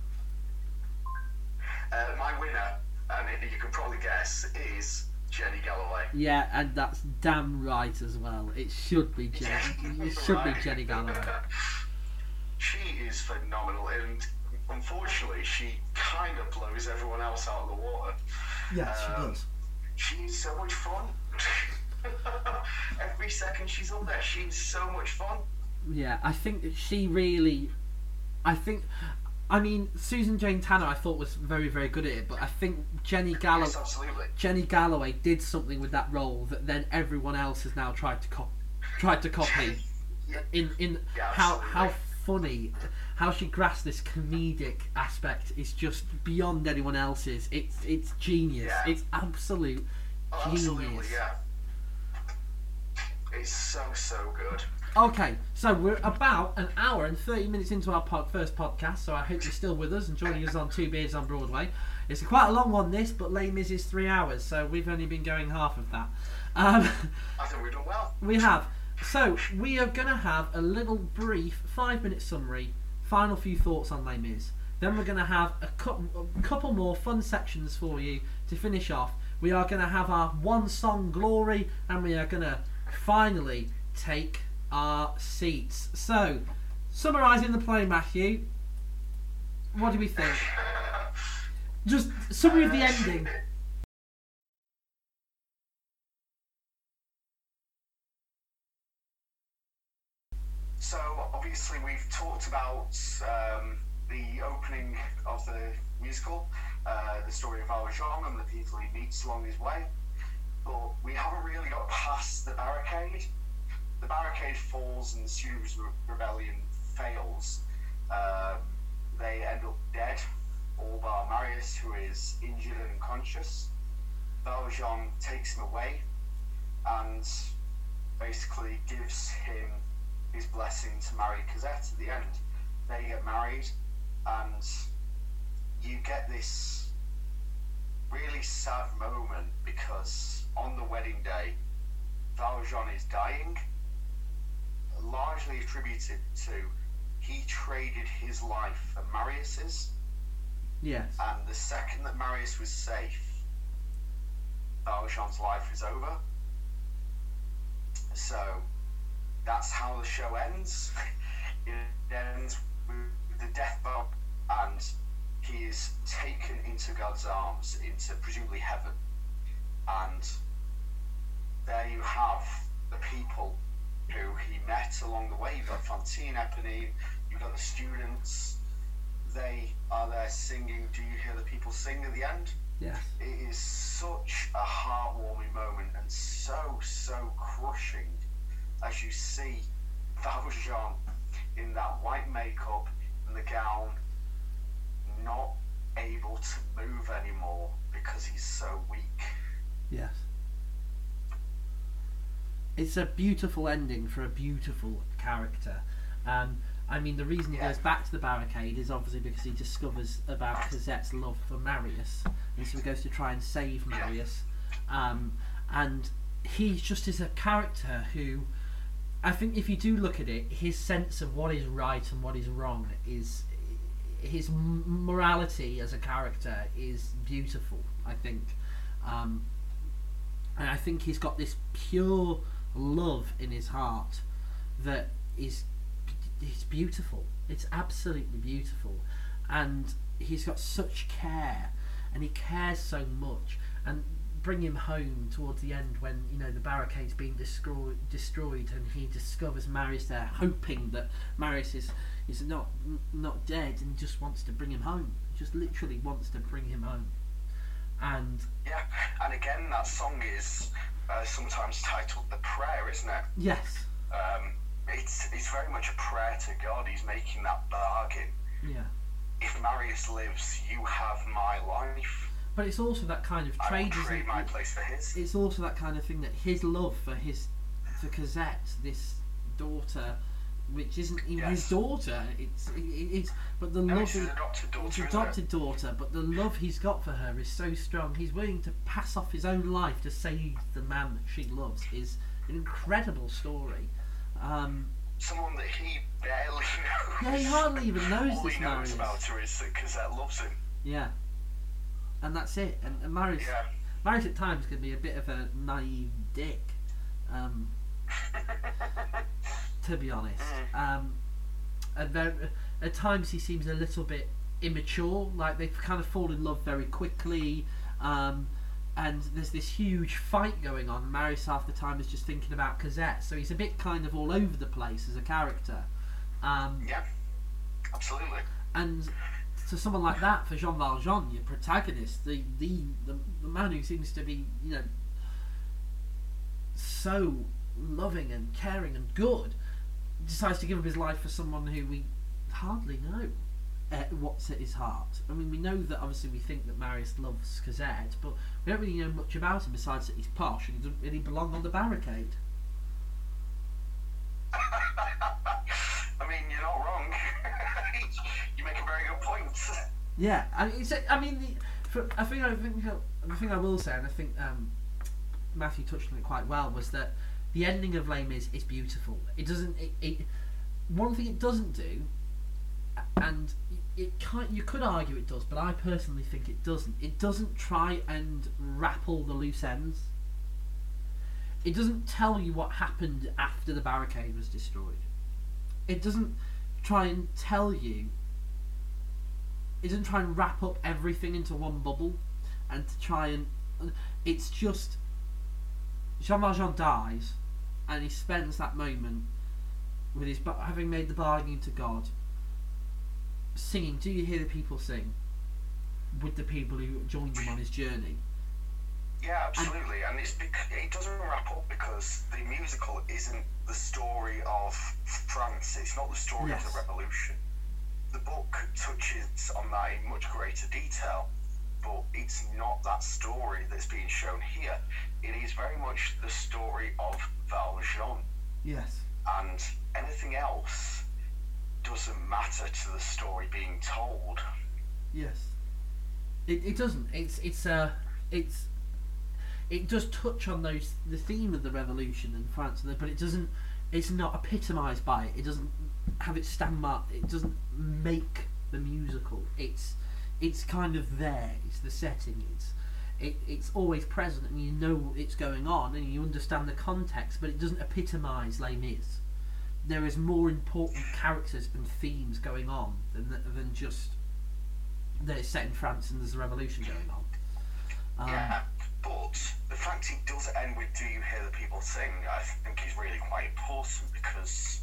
Uh, my winner, and it, you can probably guess, is Jenny Galloway. Yeah, and that's damn right as well. It should be Jenny. It should be Jenny Galloway. she is phenomenal, and unfortunately, she kind of blows everyone else out of the water. Yes, Um, she does. She's so much fun. Every second she's on there, she's so much fun. Yeah, I think that she really. I think I mean, Susan Jane Tanner, I thought was very, very good at it, but I think Jenny Galloway, Yes. Jenny Galloway did something with that role that then everyone else has now tried to cop, tried to copy. In in Yeah, how how funny, how she grasped this comedic aspect is just beyond anyone else's. It's it's genius. Yeah. It's absolute Oh, genius. absolutely, yeah. It's so so good. Okay, so we're about an hour and 30 minutes into our pod, first podcast, so I hope you're still with us and joining us on Two Beards on Broadway. It's quite a long one, this, but Les Mis is three hours, so we've only been going half of that. Um, I think we've done well. we have. So, we are going to have a little brief five minute summary, final few thoughts on Les Mis. Then we're going to have a, cou- a couple more fun sections for you to finish off. We are going to have our one song glory, and we are going to finally take our seats. So, summarising the play, Matthew, what do we think? Just summary of the ending. So obviously we've talked about um, the opening of the musical, uh, the story of Valjean and the people he meets along his way, but we haven't really got past the barricade. The barricade falls and Sue's re- rebellion fails. Um, they end up dead, all bar Marius, who is injured and unconscious. Valjean takes him away and basically gives him his blessing to marry Cosette at the end. They get married, and you get this really sad moment because on the wedding day, Valjean is dying, largely attributed to he traded his life for Marius's, Yes. and the second that Marius was safe, Valjean's life is over. So that's how the show ends. it ends with the death bow, and he is taken into God's arms, into presumably heaven. And there you have the people who he met along the way. You've got Fantine, Eponine, you've got the students. They are there singing. Do you hear the people sing at the end? Yes. It is such a heartwarming moment and so, so crushing as you see Valjean in that white makeup and the gown not able to move anymore because he's so weak. Yes. It's a beautiful ending for a beautiful character. Um, I mean, the reason he goes back to the barricade is obviously because he discovers about Cosette's love for Marius, and so he goes to try and save Marius. Um, and he just is a character who, I think, if you do look at it, his sense of what is right and what is wrong is his morality as a character is beautiful. I think. Um, and I think he's got this pure love in his heart that is it's beautiful. It's absolutely beautiful, and he's got such care, and he cares so much. And bring him home towards the end when you know the barricade's being destroyed, destroyed, and he discovers Marius there, hoping that Marius is is not not dead, and just wants to bring him home. Just literally wants to bring him home, and Yeah, and again, that song is uh, sometimes titled The Prayer, isn't it? yes, Um, it's, it's very much a prayer to God. He's making that bargain. yeah. If Marius lives, you have my life. But it's also that kind of trade, isn't trade my place for his. It's also that kind of thing that his love for his for Cosette, this daughter, which isn't even his daughter. It's it, it's but the No, love it's his he, adopted daughter. Adopted daughter, but the love he's got for her is so strong. He's willing to pass off his own life to save the man that she loves. Is an incredible story. Um, Someone that he barely knows. yeah, he hardly even knows All this he knows Marius. about her is that Cosette loves him. Yeah, and that's it. And, and Marius, Yeah. Marius at times can be a bit of a naive dick. Um, to be honest. Um, and then at times he seems a little bit immature, like they kind of fall in love very quickly. Um, and there's this huge fight going on. Marius half the time is just thinking about Cosette, so he's a bit kind of all over the place as a character. Um, Yeah. Absolutely. and to someone like that, for Jean Valjean, your protagonist, the, the the the man who seems to be you know so loving and caring and good, decides to give up his life for someone who we hardly know uh, what's at his heart. I mean, we know that obviously we think that Marius loves Cosette, but we don't really know much about him besides that he's posh and he doesn't really belong on the barricade. I mean, you're not wrong. you make a very good point. Yeah, I mean, it's, I mean, the, for, I think I think the thing I will say, and I think um, Matthew touched on it quite well, was that the ending of Les Mis is beautiful. It doesn't. It, it one thing it doesn't do, and it kind you could argue it does, but I personally think it doesn't. It doesn't try and wrap all the loose ends. It doesn't tell you what happened after the barricade was destroyed. It doesn't try and tell you. It doesn't try and wrap up everything into one bubble, and to try and. It's just. Jean Valjean dies, and he spends that moment with his having made the bargain to God singing. Do you hear the people sing with the people who joined him on his journey? Yeah, absolutely, and, and it's it doesn't wrap up because the musical isn't the story of France. It's not the story yes. of the revolution. The book touches on that in much greater detail, but it's not that story that's being shown here. It is very much the story of Valjean. Yes. And anything else doesn't matter to the story being told. Yes. It, it doesn't. It's it's uh it's it does touch on those the theme of the revolution in France, but it doesn't. It's not epitomised by it. It doesn't have its stand mark. It doesn't make the musical. It's it's kind of there. It's the setting. It's it, it's always present, and you know it's going on, and you understand the context, but it doesn't epitomise Les Mis there is more important characters and themes going on than than just that it's set in France and there's a revolution going on. Um, yeah, but the fact it does end with "Do you hear the people sing?" I think is really quite important because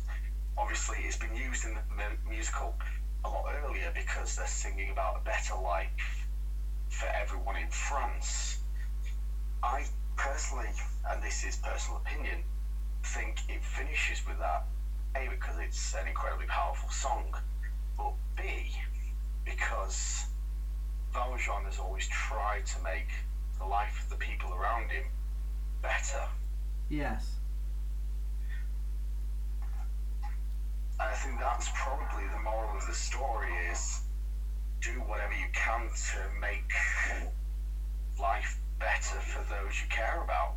obviously it's been used in the musical a lot earlier because they're singing about a better life for everyone in France. I personally, and this is personal opinion, think it finishes with that a, because it's an incredibly powerful song, but B, because Valjean has always tried to make the life of the people around him better. Yes. I think that's probably the moral of the story is do whatever you can to make life better for those you care about.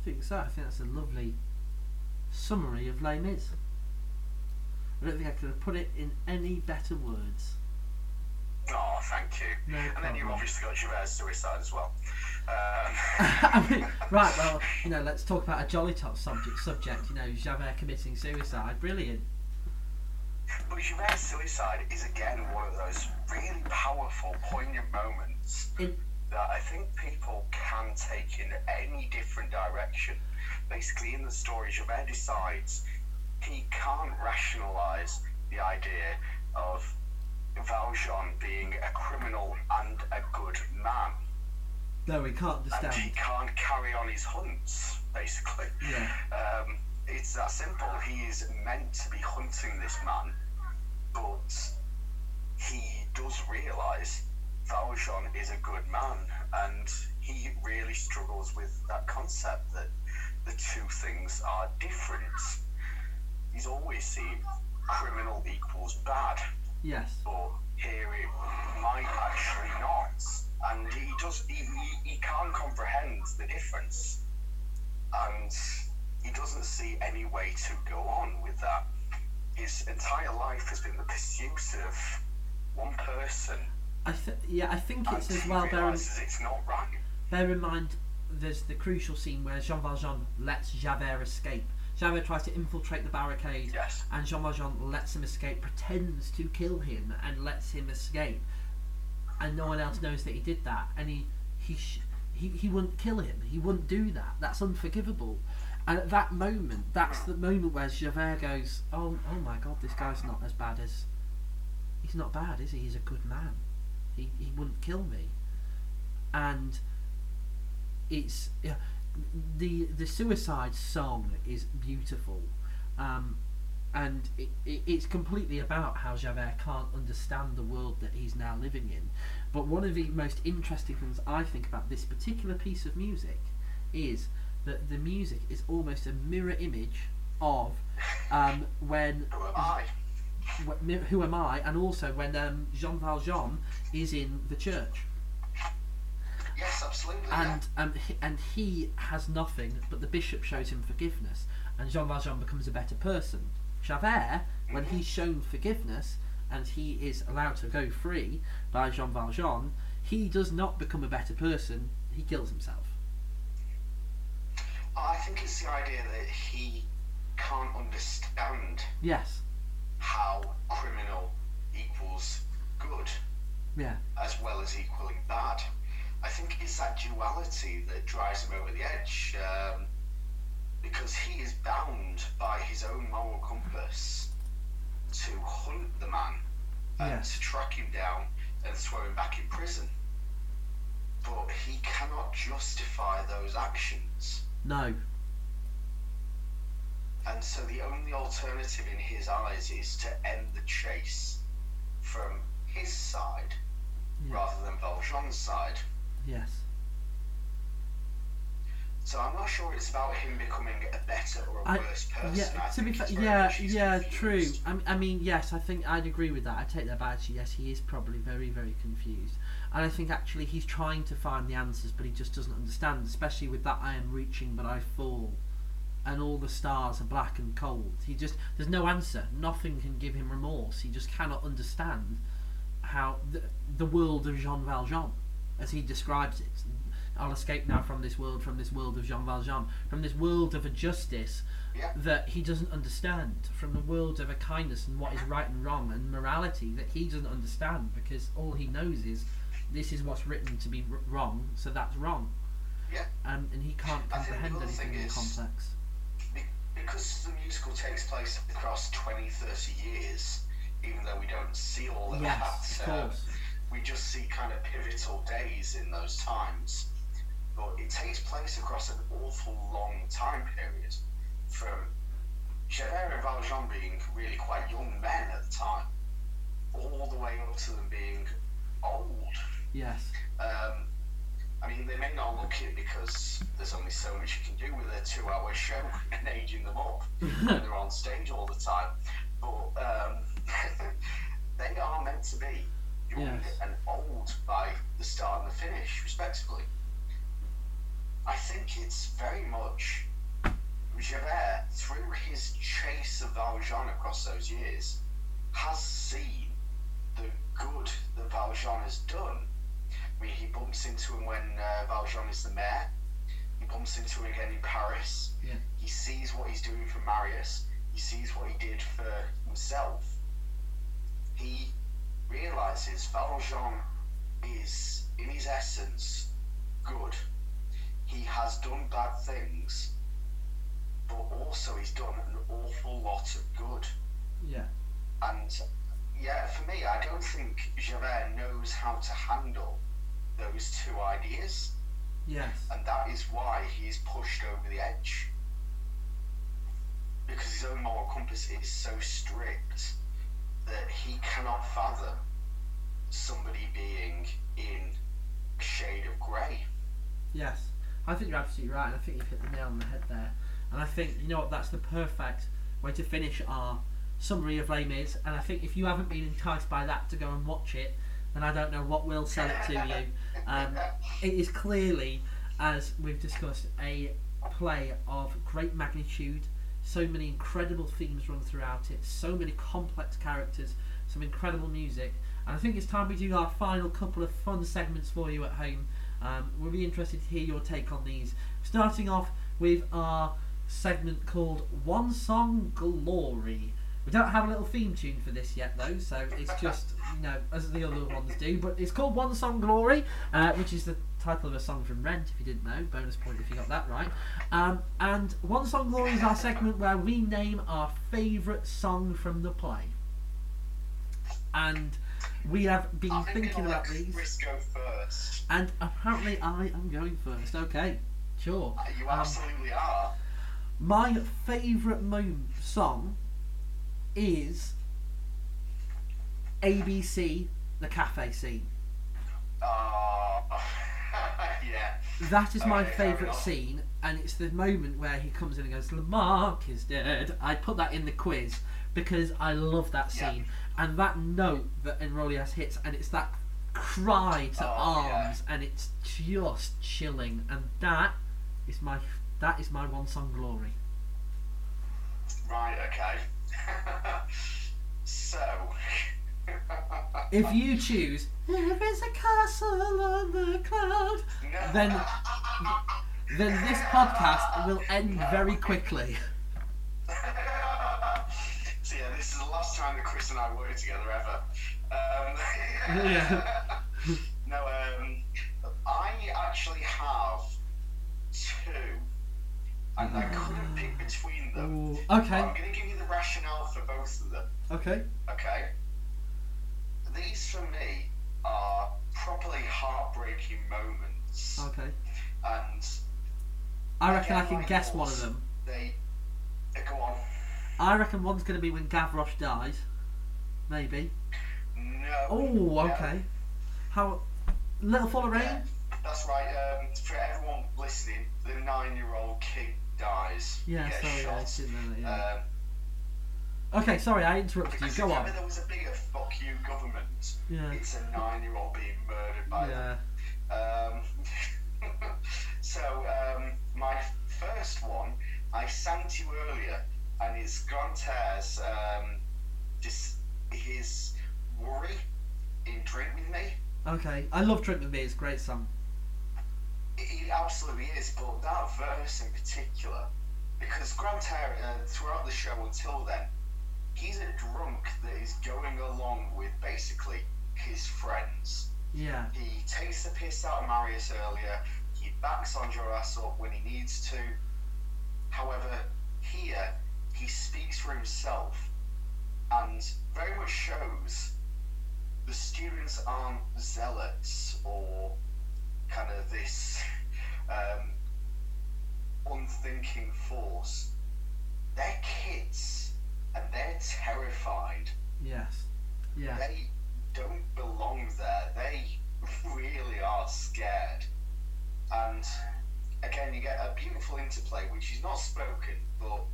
I think so. I think that's a lovely summary of Les. I don't think I could have put it in any better words. Oh, thank you. No and problem. then you've obviously got Javert's suicide as well. Um. I mean, right, well, you know, let's talk about a jolly top subject, subject you know, Javert committing suicide. Brilliant. But Javert's suicide is again one of those really powerful, poignant moments in, that I think people can take in any different direction basically in the story, Javert decides he can't rationalize the idea of Valjean being a criminal and a good man. No, he can't understand. And he can't carry on his hunts, basically. Yeah. Um, it's that simple. He is meant to be hunting this man, but he does realise Valjean is a good man, and he really struggles with that concept that the two things are different. He's always seen criminal equals bad. Yes. But here it might actually not. And he does he, he, he can't comprehend the difference. And he doesn't see any way to go on with that. His entire life has been the pursuit of one person. I th- yeah, I think it's as well. Bear in, it's not right. Bear in mind, there's the crucial scene where Jean Valjean lets Javert escape. Javert tries to infiltrate the barricade, yes. and Jean Valjean lets him escape, pretends to kill him, and lets him escape. And no one else knows that he did that, and he he sh- he, he wouldn't kill him. He wouldn't do that. That's unforgivable. And at that moment, that's the moment where Javert goes, "Oh, oh my God, this guy's not as bad as he's not bad, is he? He's a good man. He he wouldn't kill me. And it's yeah, the the suicide song is beautiful, um, and it, it, it's completely about how Javert can't understand the world that he's now living in. But one of the most interesting things I think about this particular piece of music is that the music is almost a mirror image of um, when Who am I? wh- who am I, and also when um, Jean Valjean is in the church, Yes, absolutely. and um, he, and he has nothing, but the bishop shows him forgiveness, and Jean Valjean becomes a better person. Javert, when he's shown forgiveness and he is allowed to go free by Jean Valjean, he does not become a better person. He kills himself. I think it's the idea that he can't understand Yes. how criminal equals good Yeah. as well as equally bad. I think it's that duality that drives him over the edge um, because he is bound by his own moral compass to hunt the man and to track him down and throw him back in prison. But he cannot justify those actions. No. And so the only alternative in his eyes is to end the chase from his side Yeah. rather than Valjean's side. Yes. So I'm not sure it's about him becoming a better or a I- worse person. Yeah, I to be think fair, it's very yeah, yeah, true. I, I mean, yes, I think I'd agree with that. I take that back. Actually, yes, he is probably very, very confused, and I think actually he's trying to find the answers, but he just doesn't understand. Especially with that, I am reaching, but I fall, and all the stars are black and cold. He just there's no answer. Nothing can give him remorse. He just cannot understand how the, the world of Jean Valjean, as he describes it. I'll escape now from this world, from this world of Jean Valjean, from this world of a justice Yeah. that he doesn't understand, from the world of a kindness and what is right and wrong and morality that he doesn't understand because all he knows is this is what's written to be r- wrong, so that's wrong. Yeah. Um, and he can't comprehend anything is- complex. Because the musical takes place across 20, 30 years, even though we don't see all of Yes, that, of uh, course. We just see kind of pivotal days in those times. But it takes place across an awful long time period, from Javert and Valjean being really quite young men at the time, all the way up to them being old. Yes. Um, I mean, they may not look it because there's only so much you can do with a two-hour show and aging them up when they're on stage all the time. But um, they are meant to be young Yes. and old by the start and the finish, respectively. I think it's very much Javert, through his chase of Valjean across those years, has seen the good that Valjean has done. I mean, he bumps into him when uh, Valjean is the mayor. He bumps into him again in Paris. Yeah. He sees what he's doing for Marius. He sees what he did for himself. He realizes Valjean is, in his essence, good. He has done bad things, but also he's done an awful lot of good. Yeah. And yeah, for me, I don't think Javert knows how to handle those two ideas, Yes. and that is why he's pushed over the edge. Because his own moral compass is so strict that he cannot fathom somebody being in a shade of grey. Yes, I think you're absolutely right, and I think you've hit the nail on the head there. And I think you know what, that's the perfect way to finish our summary of Les Mis. And I think if you haven't been enticed by that to go and watch it, then I don't know what will sell it to you. Um, it is clearly, as we've discussed, a play of great magnitude. So many incredible themes run throughout it. So many complex characters. Some incredible music. And I think it's time we do our final couple of fun segments for you at home. Um, we'll be interested to hear your take on these. Starting off with our segment called One Song Glory. We don't have a little theme tune for this yet, though, so it's just, you know, as the other ones do. But it's called One Song Glory, uh, which is the title of a song from Rent, if you didn't know. Bonus point if you got that right. Um, and One Song Glory is our segment where we name our favourite song from the play. and we have been I'm thinking about these, Chris go first. and apparently I am going first. Okay, sure. You Um, absolutely are. my favourite mo- song is ABC, the cafe scene. Oh, yeah. That is my Okay, favourite scene, and it's the moment where he comes in and goes, Lamarque is dead. I put that in the quiz because I love that Yeah. scene. And that note that Enjolras hits, and it's that cry to Oh, yeah. arms, and it's just chilling. And that is my that is my one song glory. Right, okay. so. If you choose, there is a castle on the cloud, then then this podcast will end very quickly. so yeah, this is the last time that Chris and I work together ever. Um, Yeah. no, um, I actually have two, and I couldn't pick between them. Ooh, I'm going to give you the rationale for both of them. okay. Okay. These for me are properly heartbreaking moments, Okay. and I reckon I can guess one of them. they uh, go on. I reckon one's going to be when Gavroche dies. Maybe. No. Oh, no. okay. How. Little Fall of Rain? Yeah, that's right. Um, for everyone listening, the nine-year-old kid dies. Yeah, sorry, I shot. didn't know that, yeah. Um, Okay, sorry, I interrupted you. Go on. there was a bigger fuck you government, Yeah. it's a nine-year-old being murdered by them. Yeah. Um, so um, my first one, I sang to you earlier, and it's Grantaire's, um, just his worry in Drink With Me. Okay. I love Drink With Me, it's a great song. It, it absolutely is, but that verse in particular, because Grantaire, uh, throughout the show until then, he's a drunk that is going along with basically his friends. Yeah. He takes the piss out of Marius earlier. He backs Enjolras up when he needs to. However, here he speaks for himself and very much shows the students aren't zealots or kind of this um, unthinking force. They're kids and they're terrified Yes. Yeah. they don't belong there. They really are scared. And again, you get a beautiful interplay, which is not spoken, but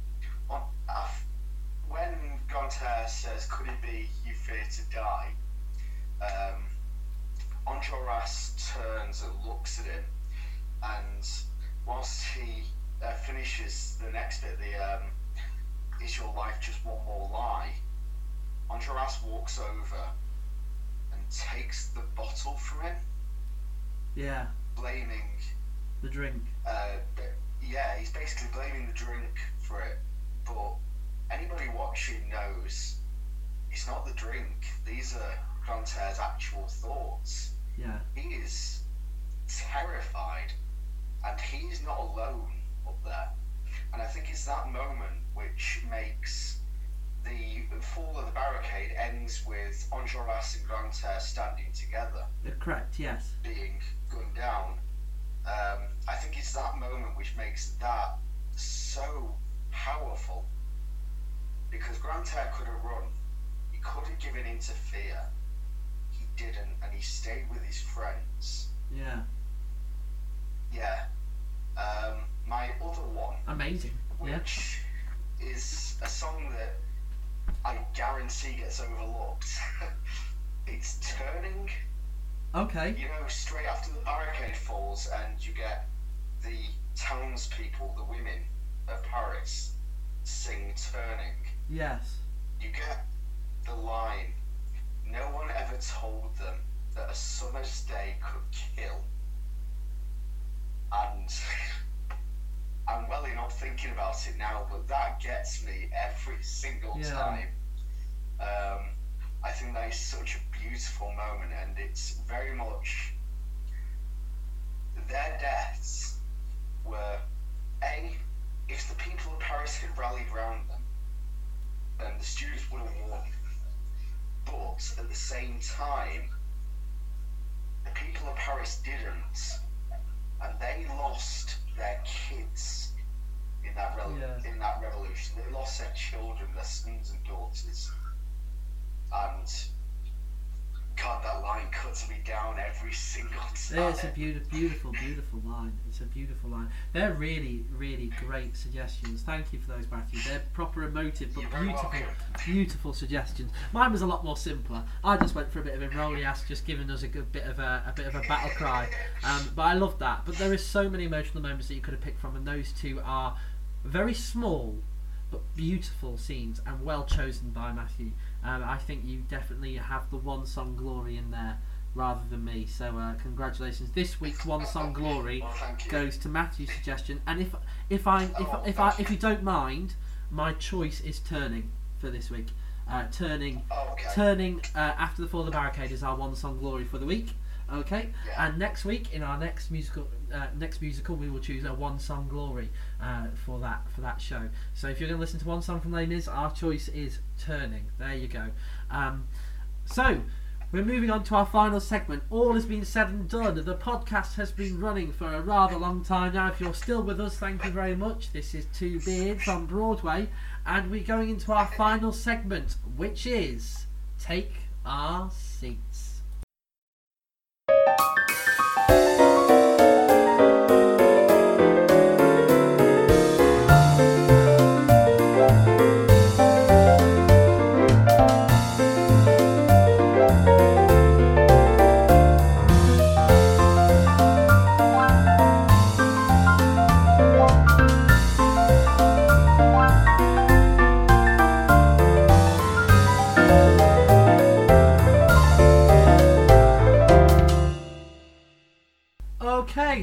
on, af- when Grantaire says, "Could it be you fear to die?" Um, Enjolras turns and looks at him, and whilst he uh, finishes the next bit, the um, "Is your life just one more lie?" Enjolras walks over and takes the bottle from him, Yeah. blaming. The drink. Uh, yeah, he's basically blaming the drink for it. But anybody watching knows it's not the drink. These are Grantaire's actual thoughts. Yeah. He is terrified, and he's not alone up there. And I think it's that moment which makes the fall of the barricade ends with Enjolras and Grantaire standing together, Uh, correct, yes. being gunned down. Um, I think it's that moment which makes that so powerful. Because Grantaire could have run, he could have given in to fear. He didn't, and he stayed with his friends. Yeah. Yeah. Um, my other one, Amazing. Yeah. which is a song that I guarantee gets overlooked. it's Turning. Okay. You know, straight after the barricade falls, and you get the townspeople, the women of Paris, sing Turning. Yes. You get the line, no one ever told them that a summer's day could kill. And I'm well not thinking about it now, but that gets me every single Yeah. time. Um, I think that is such a beautiful moment, and it's very much their deaths were a if the people of Paris had rallied round them, then the students would have won. But at the same time, the people of Paris didn't, and they lost their kids in that re- Yeah. in that revolution. They lost their children, their sons and daughters, and God, that line cuts me down every single time. Yeah, it's a beautiful, beautiful, beautiful line. It's a beautiful line. They're really, really great suggestions. Thank you for those, Matthew. They're proper emotive, but You're beautiful, beautiful suggestions. Mine was a lot more simpler. I just went for a bit of Enjolras, just giving us a good bit of a, a bit of a battle cry. Um, but I love that. But there is so many emotional moments that you could have picked from, and those two are very small but beautiful scenes and well chosen by Matthew. Um, I think you definitely have the one song glory in there rather than me. So uh, congratulations. This week's one song glory Well, goes to Matthew's suggestion. And if if I if Oh, if I if you don't mind, my choice is turning for this week. Uh, turning Okay. turning uh, after the fall of the barricade is our one song glory for the week. Okay, Yeah. and next week in our next musical uh, next musical we will choose a one song glory uh, for that for that show. So if you're going to listen to one song from Les Mis, our choice is Turning. There you go. Um, so we're moving on to our final segment. All has been said and done. The podcast has been running for a rather long time now. If you're still with us, thank you very much. This is Two Beards on Broadway, and we're going into our final segment, which is Take Our Bye.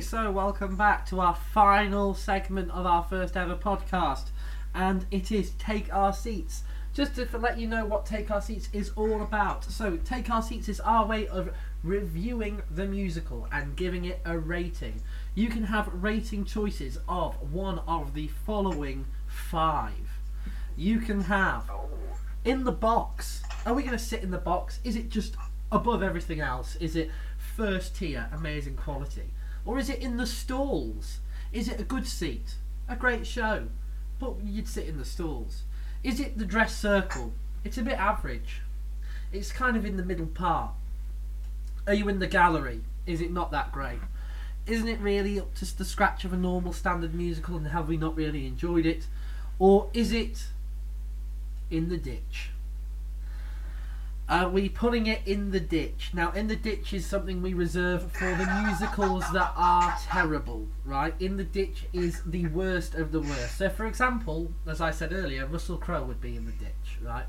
So welcome back to our final segment of our first ever podcast, and it is Take Our Seats. Just to let you know what Take Our Seats is all about. So, Take Our Seats is our way of reviewing the musical and giving it a rating. You can have rating choices of one of the following five. You can have in the box. Are we going to sit in the box? Is it just above everything else? Is it first tier, amazing quality? Or is it in the stalls? Is it a good seat? A great show? But you'd sit in the stalls. Is it the dress circle? It's a bit average. It's kind of in the middle part. Are you in the gallery? Is it not that great? Isn't it really up to the scratch of a normal standard musical and have we not really enjoyed it? Or is it in the ditch. Are we putting it in the ditch? Now, in the ditch is something we reserve for the musicals that are terrible, right? In the ditch is the worst of the worst. So, for example, as I said earlier, Russell Crowe would be in the ditch, right?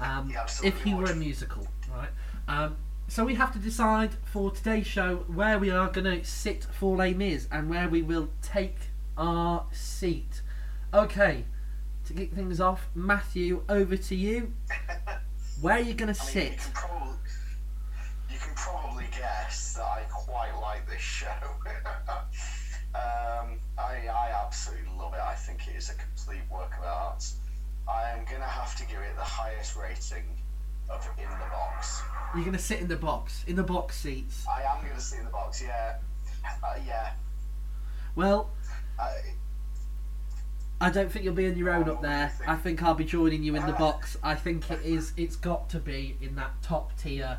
Um, absolutely if he were a musical, right? Um, so we have to decide for today's show where we are going to sit for Les Mis and where we will take our seat. Okay, to kick things off, Matthew, over to you. Where are you going to I mean, sit? You can, probably, you can probably guess that I quite like this show. um, I, I absolutely love it. I think it is a complete work of art. I am going to have to give it the highest rating of In the Box. You're going to sit in the box, in the box seats. I am going to sit in the box, yeah. Uh, yeah. Well, I, I don't think you'll be on your own up there. I think I'll be joining you in the box. I think it is. It's got to be in that top tier.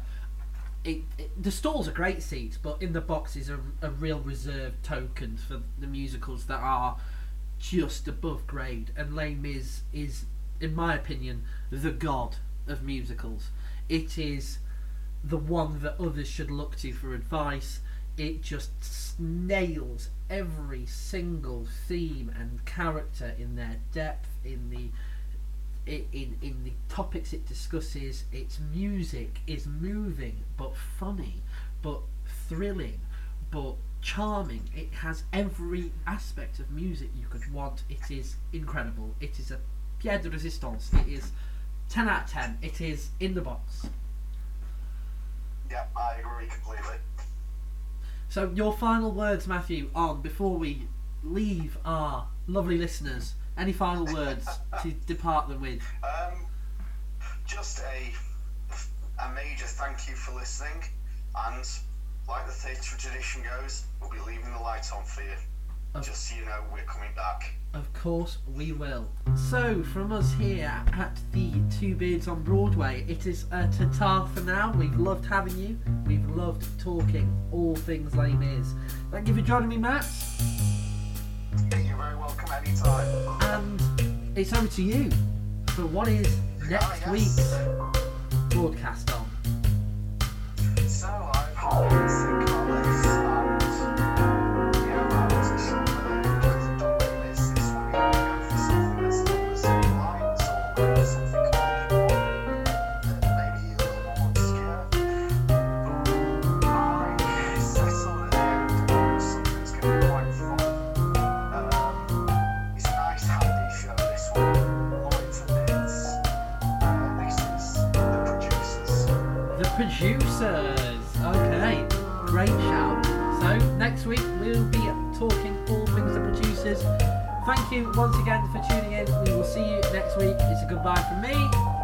It, it, the stalls are great seats, but in the box is a, real reserved token for the musicals that are just above grade. And Les Mis is, in my opinion, the god of musicals. It is the one that others should look to for advice. It just nails every single theme and character in their depth, in the in in the topics it discusses. Its music is moving but funny, but thrilling, but charming. It has every aspect of music you could want. It is incredible. It is a pied de resistance. It is ten out of ten. It is in the box. yeah, I agree completely. So your final words, Matthew, on before we leave our lovely listeners. Any final words to depart them with? Um, just a a major thank you for listening. And like the theatre tradition goes, we'll be leaving the light on for you. Of- Just so you know, we're coming back. Of course we will. So, from us here at the Two Beards on Broadway, it is a ta for now. We've loved having you. We've loved talking all things Les Mis. Thank you for joining me, Matt. You're very welcome anytime. And it's over to you for what is next Ah, yes. week's broadcast on. So I've producers. Okay, great shout. So next week we'll be talking all things the producers. Thank you once again for tuning in. We will see you next week. It's a goodbye from me.